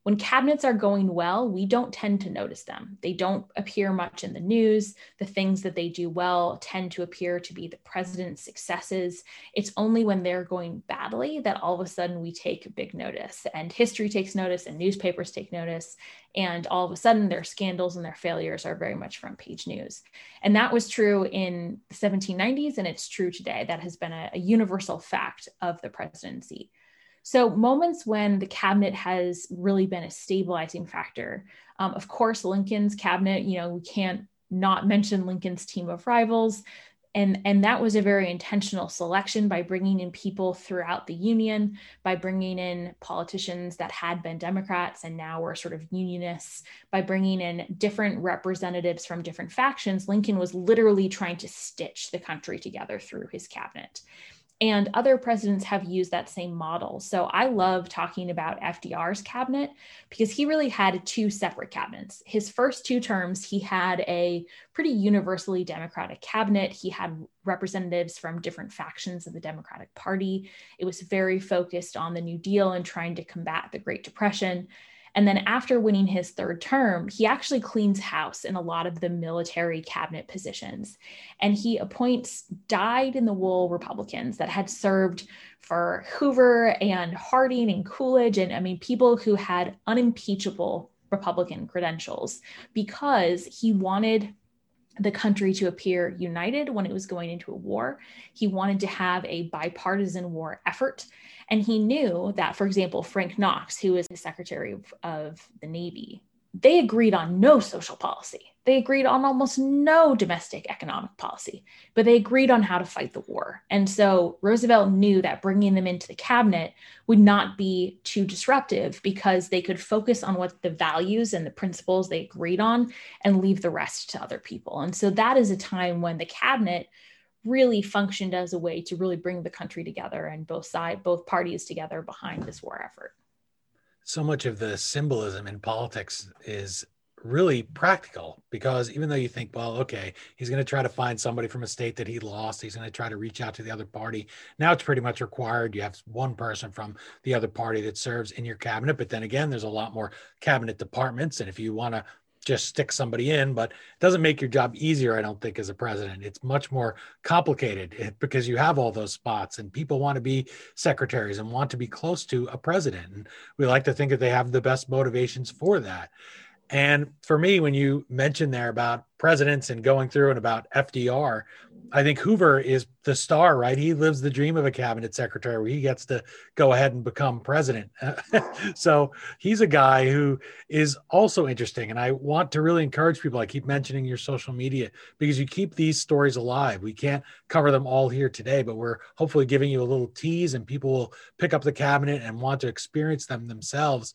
when cabinets are going well, we don't tend to notice them. They don't appear much in the news. The things that they do well tend to appear to be the president's successes. It's only when they're going badly that all of a sudden we take big notice, and history takes notice, and newspapers take notice. And all of a sudden, their scandals and their failures are very much front page news. And that was true in the 1790s, and it's true today. That has been a, a universal fact of the presidency. So, moments when the cabinet has really been a stabilizing factor. Um, of course, Lincoln's cabinet, you know, we can't not mention Lincoln's team of rivals. And, and that was a very intentional selection by bringing in people throughout the Union, by bringing in politicians that had been Democrats and now were sort of Unionists, by bringing in different representatives from different factions. Lincoln was literally trying to stitch the country together through his cabinet. And other presidents have used that same model. So I love talking about FDR's cabinet because he really had two separate cabinets. His first two terms, he had a pretty universally Democratic cabinet. He had representatives from different factions of the Democratic Party. It was very focused on the New Deal and trying to combat the Great Depression. And then after winning his third term, he actually cleans house in a lot of the military cabinet positions. And he appoints dyed in the wool Republicans that had served for Hoover and Harding and Coolidge. And I mean, people who had unimpeachable Republican credentials because he wanted the country to appear united when it was going into a war. He wanted to have a bipartisan war effort. And he knew that, for example, Frank Knox, who was the Secretary of, the Navy, they agreed on no social policy. They agreed on almost no domestic economic policy, but they agreed on how to fight the war. And so Roosevelt knew that bringing them into the cabinet would not be too disruptive because they could focus on what the values and the principles they agreed on and leave the rest to other people. And so that is a time when the cabinet really functioned as a way to really bring the country together and both side both parties together behind this war effort so much of the symbolism in politics is really practical because even though you think, well, okay, he's going to try to find somebody from a state that he lost, he's going to try to reach out to the other party. Now it's pretty much required. You have one person from the other party that serves in your cabinet. But then again, there's a lot more cabinet departments. And if you want to just stick somebody in, but it doesn't make your job easier, I don't think, as a president. It's much more complicated eh, because you have all those spots and people want to be secretaries and want to be close to a president. And we like to think that they have the best motivations for that. And for me, when you mentioned there about presidents and going through and about FDR, I think Hoover is the star, right? He lives the dream of a cabinet secretary where he gets to go ahead and become president. so he's a guy who is also interesting. And I want to really encourage people. I keep mentioning your social media because you keep these stories alive. We can't cover them all here today, but we're hopefully giving you a little tease and people will pick up the cabinet and want to experience them themselves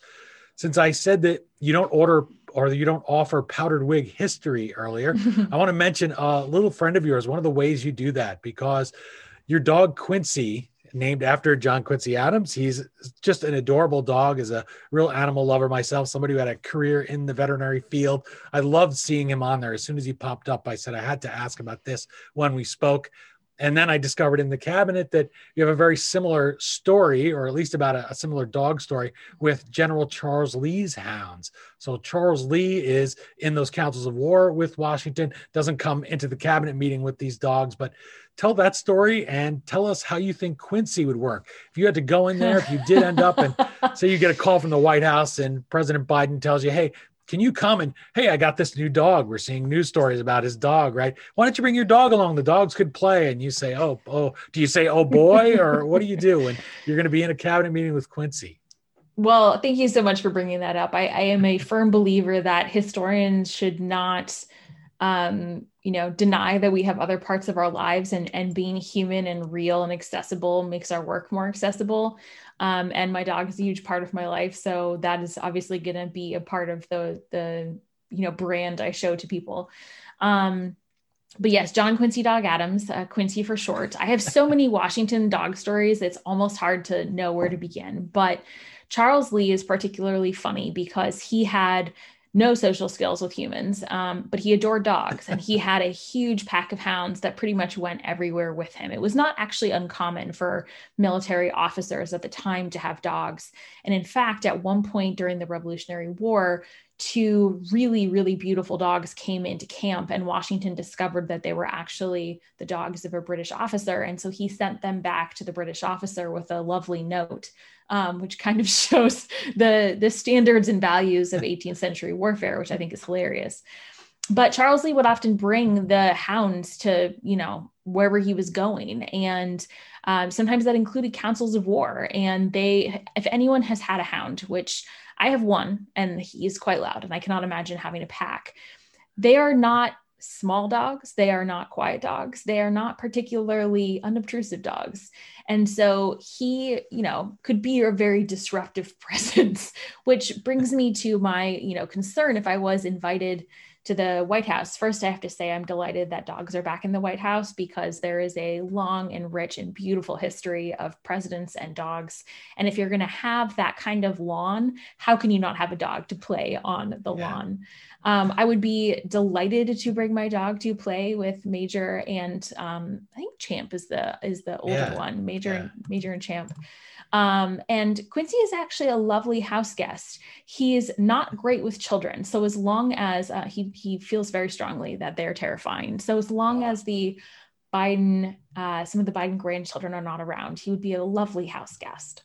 since I said that you don't order or you don't offer powdered wig history earlier, I want to mention a little friend of yours, one of the ways you do that, because your dog Quincy, named after John Quincy Adams, he's just an adorable dog, is a real animal lover myself, somebody who had a career in the veterinary field. I loved seeing him on there. As soon as he popped up, I said I had to ask about this when we spoke. And then I discovered in the cabinet that you have a very similar story, or at least about a, a, similar dog story, with General Charles Lee's hounds. So Charles Lee is in those councils of war with Washington, doesn't come into the cabinet meeting with these dogs, but tell that story and tell us how you think Quincy would work. If you had to go in there, if you did end up and say you get a call from the White House and President Biden tells you, hey, can you come and hey i got this new dog. We're seeing news stories about his dog right? Why don't you bring your dog along? The dogs could play and you say oh oh do you say oh boy? Or what do you do? When you're going to be in a cabinet meeting with quincy. Well thank you so much for bringing that up. I, I am a firm believer that historians should not um, you know deny that we have other parts of our lives and and being human and real and accessible makes our work more accessible um, and my dog is a huge part of my life so that is obviously going to be a part of the the you know brand i show to people um, but yes, John Quincy Dog Adams, uh, Quincy for short. I have so many Washington dog stories, it's almost hard to know where to begin. But Charles Lee is particularly funny because he had no social skills with humans, um, but he adored dogs and he had a huge pack of hounds that pretty much went everywhere with him. It was not actually uncommon for military officers at the time to have dogs. And in fact, at one point during the Revolutionary War, two really, really beautiful dogs came into camp, and Washington discovered that they were actually the dogs of a British officer. And so he sent them back to the British officer with a lovely note um, which kind of shows the the standards and values of 18th century warfare, which I think is hilarious. But Charles Lee would often bring the hounds to you know wherever he was going, and um, sometimes that included councils of war. And they, if anyone has had a hound, which I have one, and he's quite loud, and I cannot imagine having a pack. They are not small dogs. They are not quiet dogs. They are not particularly unobtrusive dogs. And so he, you know, could be a very disruptive presence, which brings me to my, you know, concern if I was invited to the White House. First, I have to say I'm delighted that dogs are back in the White House because there is a long and rich and beautiful history of presidents and dogs. And if you're going to have that kind of lawn, how can you not have a dog to play on the yeah. lawn? Um, I would be delighted to bring my dog to play with Major and um, I think Champ is the is the older yeah. one, Major yeah. Major and Champ. Um, and Quincy is actually a lovely house guest. He is not great with children, so as long as uh, he he feels very strongly that they're terrifying. So as long as the Biden, uh, some of the Biden grandchildren are not around, he would be a lovely house guest.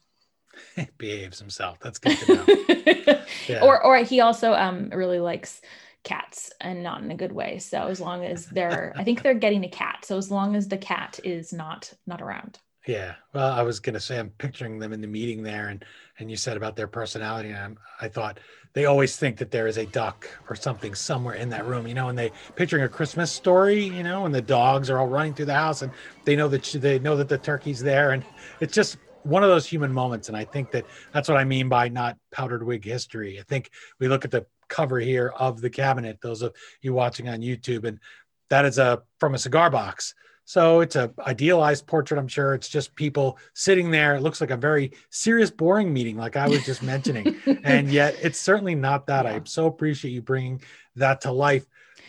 behaves himself. That's good to know. yeah. Or or he also um really likes cats and not in a good way. So as long as they're I think they're getting a cat. So as long as the cat is not not around. Yeah. Well, I was gonna say I'm picturing them in the meeting there and and you said about their personality and I'm, I thought they always think that there is a duck or something somewhere in that room, you know, and they picturing a Christmas story, you know, and the dogs are all running through the house and they know that they know that the turkey's there and it's just one of those human moments. And I think that that's what I mean by not powdered wig history. I think we look at the cover here of the cabinet, those of you watching on YouTube, and that is a from a cigar box. So it's a idealized portrait. I'm sure it's just people sitting there. It looks like a very serious, boring meeting, like I was just mentioning, and yet it's certainly not that. Yeah. I so appreciate you bringing that to life.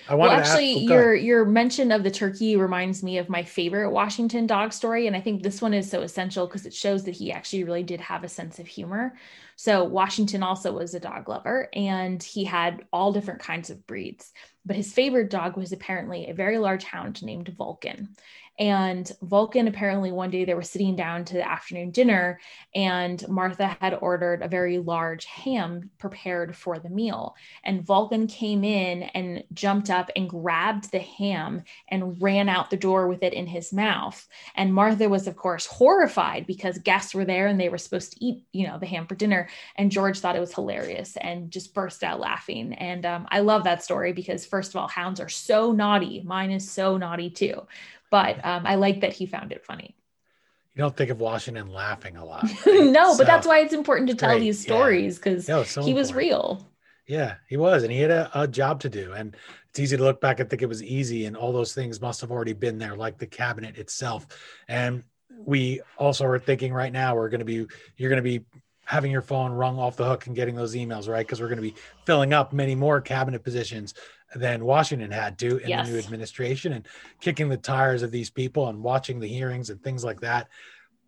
I well, actually, ask, oh, your your mention of the turkey reminds me of my favorite Washington dog story, and I think this one is so essential because it shows that he actually really did have a sense of humor. So Washington also was a dog lover, and he had all different kinds of breeds. But his favorite dog was apparently a very large hound named Vulcan. And Vulcan, apparently, one day they were sitting down to the afternoon dinner, and Martha had ordered a very large ham prepared for the meal. And Vulcan came in and jumped up and grabbed the ham and ran out the door with it in his mouth. And Martha was, of course, horrified because guests were there and they were supposed to eat, you know, the ham for dinner. And George thought it was hilarious and just burst out laughing. And um, I love that story because, first of all, hounds are so naughty. Mine is so naughty too but um, I like that he found it funny. You don't think of Washington laughing a lot. Right? no, so, but that's why it's important to tell great. these stories because yeah. no, so he important. was real. Yeah, he was, and he had a, a, job to do. And it's easy to look back and think it was easy, and all those things must have already been there, like the cabinet itself. And we also are thinking right now we're going to be you're going to be having your phone rung off the hook and getting those emails, right? Because we're going to be filling up many more cabinet positions than Washington had to in yes. the new administration and kicking the tires of these people and watching the hearings and things like that.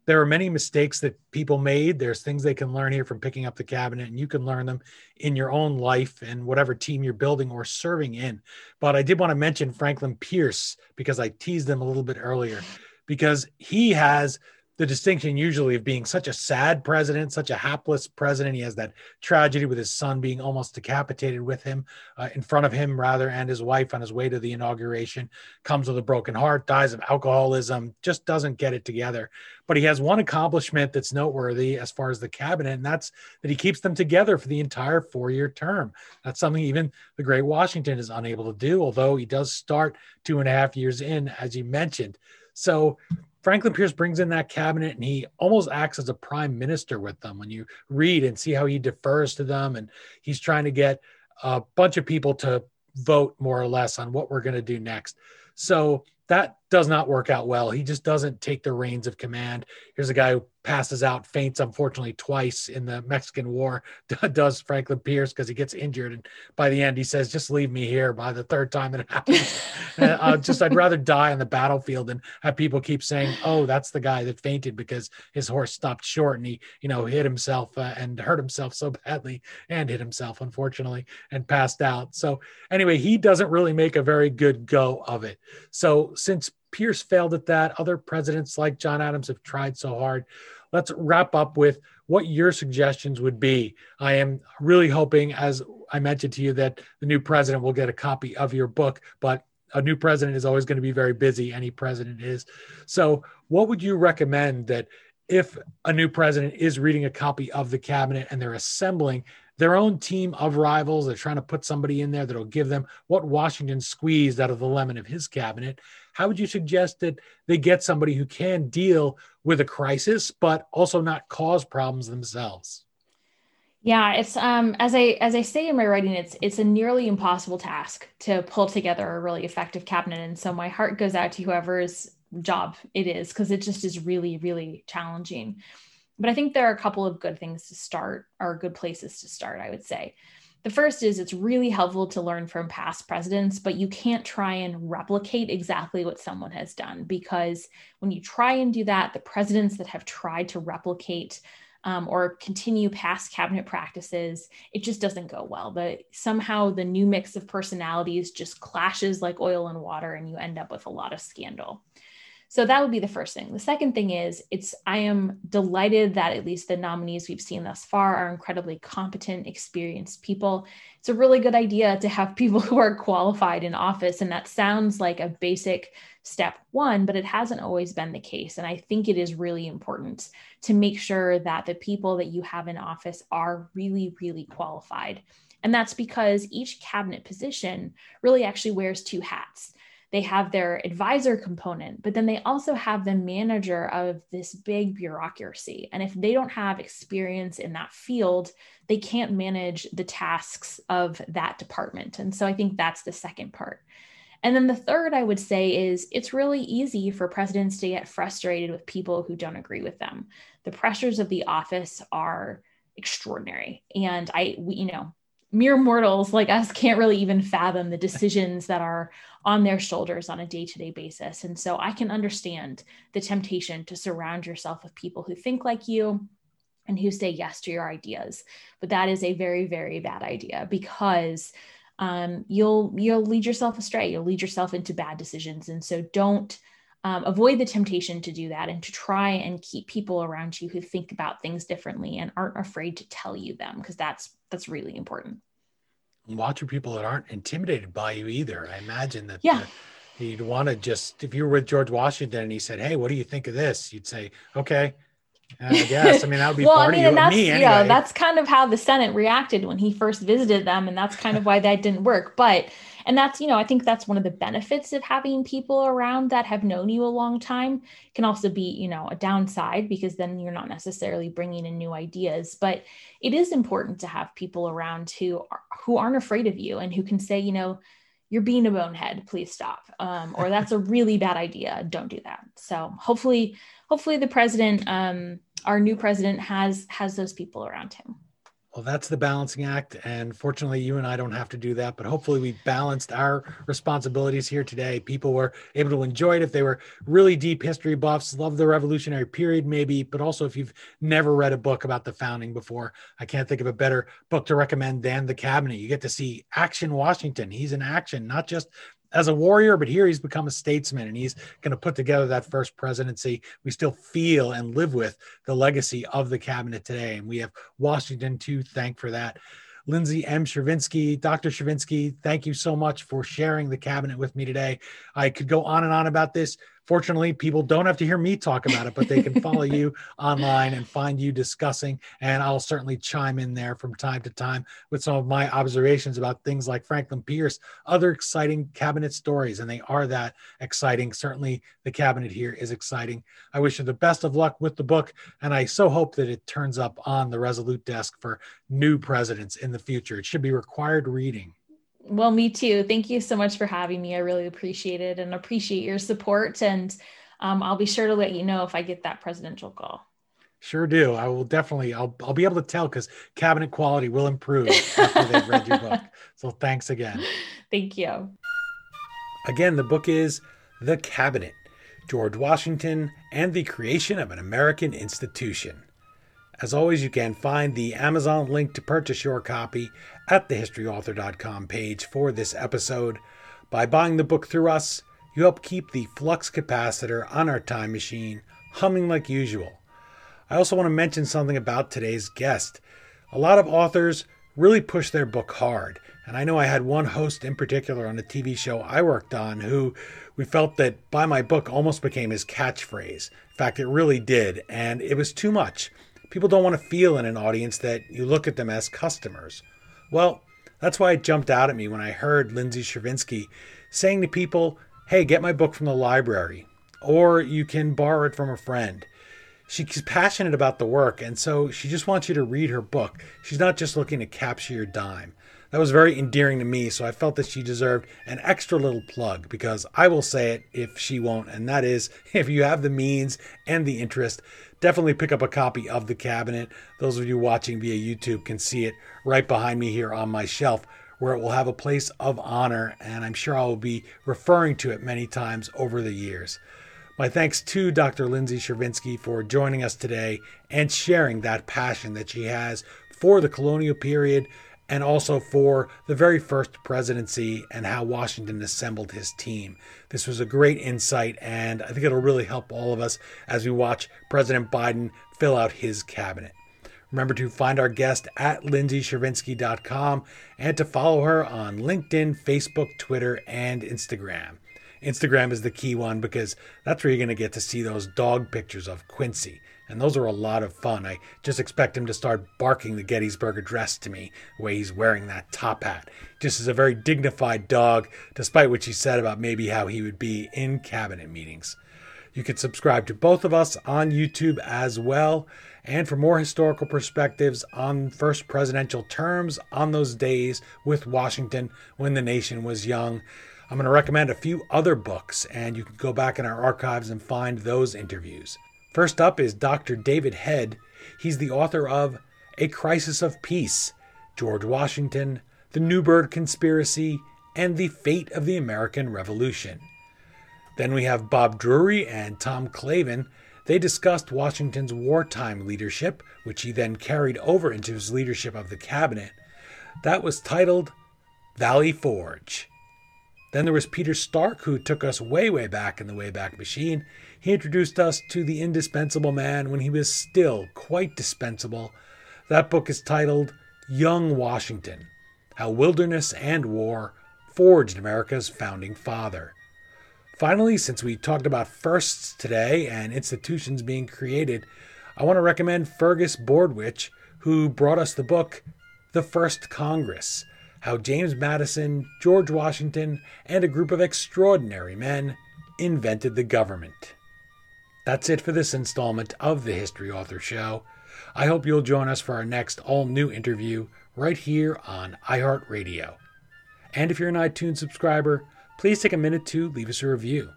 There are many mistakes that people made. There's things they can learn here from picking up the cabinet, and you can learn them in your own life and whatever team you're building or serving in. But I did want to mention Franklin Pierce because I teased him a little bit earlier because he has the distinction usually of being such a sad president, such a hapless president. He has that tragedy with his son being almost decapitated with him uh, in front of him, rather, and his wife on his way to the inauguration. Comes with a broken heart, dies of alcoholism, just doesn't get it together. But he has one accomplishment that's noteworthy as far as the cabinet, and that's that he keeps them together for the entire four year term. That's something even the great Washington is unable to do, although he does start two and a half years in, as you mentioned. So Franklin Pierce brings in that cabinet and he almost acts as a prime minister with them when you read and see how he defers to them. And he's trying to get a bunch of people to vote more or less on what we're going to do next. So that does not work out well. He just doesn't take the reins of command. Here's a guy who passes out, faints unfortunately twice in the Mexican War. Does Franklin Pierce because he gets injured, and by the end he says, "Just leave me here." By the third time it happens, uh, just I'd rather die on the battlefield than have people keep saying, "Oh, that's the guy that fainted because his horse stopped short and he, you know, hit himself uh, and hurt himself so badly and hit himself unfortunately and passed out." So anyway, he doesn't really make a very good go of it. So since Pierce failed at that. Other presidents like John Adams have tried so hard. Let's wrap up with what your suggestions would be. I am really hoping, as I mentioned to you, that the new president will get a copy of your book, but a new president is always going to be very busy. Any president is. So, what would you recommend that if a new president is reading a copy of the cabinet and they're assembling their own team of rivals. They're trying to put somebody in there that'll give them what Washington squeezed out of the lemon of his cabinet. How would you suggest that they get somebody who can deal with a crisis, but also not cause problems themselves? Yeah, it's um as I as I say in my writing, it's it's a nearly impossible task to pull together a really effective cabinet. And so my heart goes out to whoever's job it is because it just is really, really challenging. But I think there are a couple of good things to start, or good places to start, I would say. The first is it's really helpful to learn from past presidents, but you can't try and replicate exactly what someone has done because when you try and do that, the presidents that have tried to replicate um, or continue past cabinet practices, it just doesn't go well. But somehow the new mix of personalities just clashes like oil and water, and you end up with a lot of scandal. So that would be the first thing. The second thing is it's I am delighted that at least the nominees we've seen thus far are incredibly competent, experienced people. It's a really good idea to have people who are qualified in office and that sounds like a basic step 1, but it hasn't always been the case and I think it is really important to make sure that the people that you have in office are really really qualified. And that's because each cabinet position really actually wears two hats they have their advisor component, but then they also have the manager of this big bureaucracy. And if they don't have experience in that field, they can't manage the tasks of that department. And so I think that's the second part. And then the third I would say is it's really easy for presidents to get frustrated with people who don't agree with them. The pressures of the office are extraordinary. And I, we, you know, mere mortals like us can't really even fathom the decisions that are on their shoulders on a day-to-day basis. And so i can understand the temptation to surround yourself with people who think like you and who say yes to your ideas. But that is a very very bad idea because um, you'll you'll lead yourself astray. You'll lead yourself into bad decisions. And so don't um, avoid the temptation to do that and to try and keep people around you who think about things differently and aren't afraid to tell you them because that's that's really important watch for people that aren't intimidated by you either. I imagine that yeah. the, you'd want to just if you were with george washington and he said hey what do you think of this? You'd say okay I guess. I mean, that would be well, I mean, you that's, me anyway. Yeah, that's kind of how the Senate reacted when he first visited them, and that's kind of why that didn't work. But and that's you know i think that's one of the benefits of having people around that have known you a long time it can also be you know a downside because then you're not necessarily bringing in new ideas but it is important to have people around who who aren't afraid of you and who can say you know you're being a bonehead please stop. Um, or that's a really bad idea. Don't do that. So hopefully hopefully the president um, our new president has has those people around him well, that's the balancing act. And fortunately, you and I don't have to do that. But hopefully, we balanced our responsibilities here today. People were able to enjoy it if they were really deep history buffs, love the Revolutionary period, maybe. But also, if you've never read a book about the founding before, I can't think of a better book to recommend than The Cabinet. You get to see Action Washington. He's in action, not just as a warrior, but here he's become a statesman and he's going to put together that first presidency. We still feel and live with the legacy of the cabinet today. And we have Washington to thank for that. Lindsay M. Chervinsky, Dr. Chervinsky, thank you so much for sharing the cabinet with me today. I could go on and on about this. Fortunately, people don't have to hear me talk about it, but they can follow you online and find you discussing. And I'll certainly chime in there from time to time with some of my observations about things like Franklin Pierce, other exciting cabinet stories. And they are that exciting. Certainly, the cabinet here is exciting. I wish you the best of luck with the book. And I so hope that it turns up on the Resolute desk for new presidents in the future. It should be required reading. Well, me too. Thank you so much for having me. I really appreciate it and appreciate your support. And um, I'll be sure to let you know if I get that presidential call. Sure do. I will definitely. I'll I'll be able to tell because cabinet quality will improve after they've read your book. So thanks again. Thank you. Again, the book is The Cabinet: George Washington and the Creation of an American Institution. As always, you can find the Amazon link to purchase your copy at the historyauthor.com page for this episode. By buying the book through us, you help keep the flux capacitor on our time machine humming like usual. I also want to mention something about today's guest. A lot of authors really push their book hard, and I know I had one host in particular on a TV show I worked on who we felt that buy my book almost became his catchphrase. In fact, it really did, and it was too much. People don't want to feel in an audience that you look at them as customers. Well, that's why it jumped out at me when I heard Lindsay Chervinsky saying to people, hey, get my book from the library, or you can borrow it from a friend. She's passionate about the work, and so she just wants you to read her book. She's not just looking to capture your dime. That was very endearing to me, so I felt that she deserved an extra little plug because I will say it if she won't, and that is if you have the means and the interest, definitely pick up a copy of The Cabinet. Those of you watching via YouTube can see it right behind me here on my shelf, where it will have a place of honor, and I'm sure I will be referring to it many times over the years. My thanks to Dr. Lindsay Chervinsky for joining us today and sharing that passion that she has for the colonial period and also for the very first presidency and how Washington assembled his team. This was a great insight, and I think it'll really help all of us as we watch President Biden fill out his cabinet. Remember to find our guest at lindsaychervinsky.com and to follow her on LinkedIn, Facebook, Twitter, and Instagram. Instagram is the key one because that's where you're going to get to see those dog pictures of Quincy and those are a lot of fun. I just expect him to start barking the Gettysburg Address to me, the way he's wearing that top hat. Just as a very dignified dog, despite what he said about maybe how he would be in cabinet meetings. You can subscribe to both of us on YouTube as well. And for more historical perspectives on first presidential terms on those days with Washington when the nation was young, I'm going to recommend a few other books, and you can go back in our archives and find those interviews. First up is Dr. David Head. He's the author of A Crisis of Peace, George Washington, The Newburgh Conspiracy, and The Fate of the American Revolution. Then we have Bob Drury and Tom Clavin. They discussed Washington's wartime leadership, which he then carried over into his leadership of the cabinet. That was titled Valley Forge. Then there was Peter Stark, who took us way, way back in the Wayback Machine. He introduced us to the indispensable man when he was still quite dispensable. That book is titled Young Washington How Wilderness and War Forged America's Founding Father. Finally, since we talked about firsts today and institutions being created, I want to recommend Fergus Bordewich, who brought us the book The First Congress How James Madison, George Washington, and a group of extraordinary men invented the government. That's it for this installment of the History Author Show. I hope you'll join us for our next all new interview right here on iHeartRadio. And if you're an iTunes subscriber, please take a minute to leave us a review.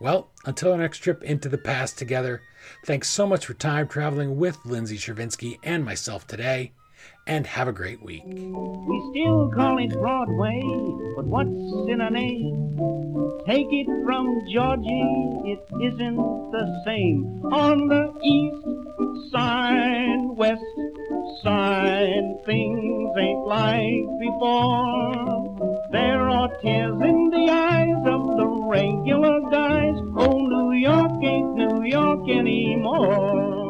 Well, until our next trip into the past together, thanks so much for time traveling with Lindsay Chervinsky and myself today and have a great week. We still call it Broadway, but what's in a name? Take it from Georgie, it isn't the same. On the east side, west side, things ain't like before. There are tears in the eyes of the regular guys. Oh, New York ain't New York anymore.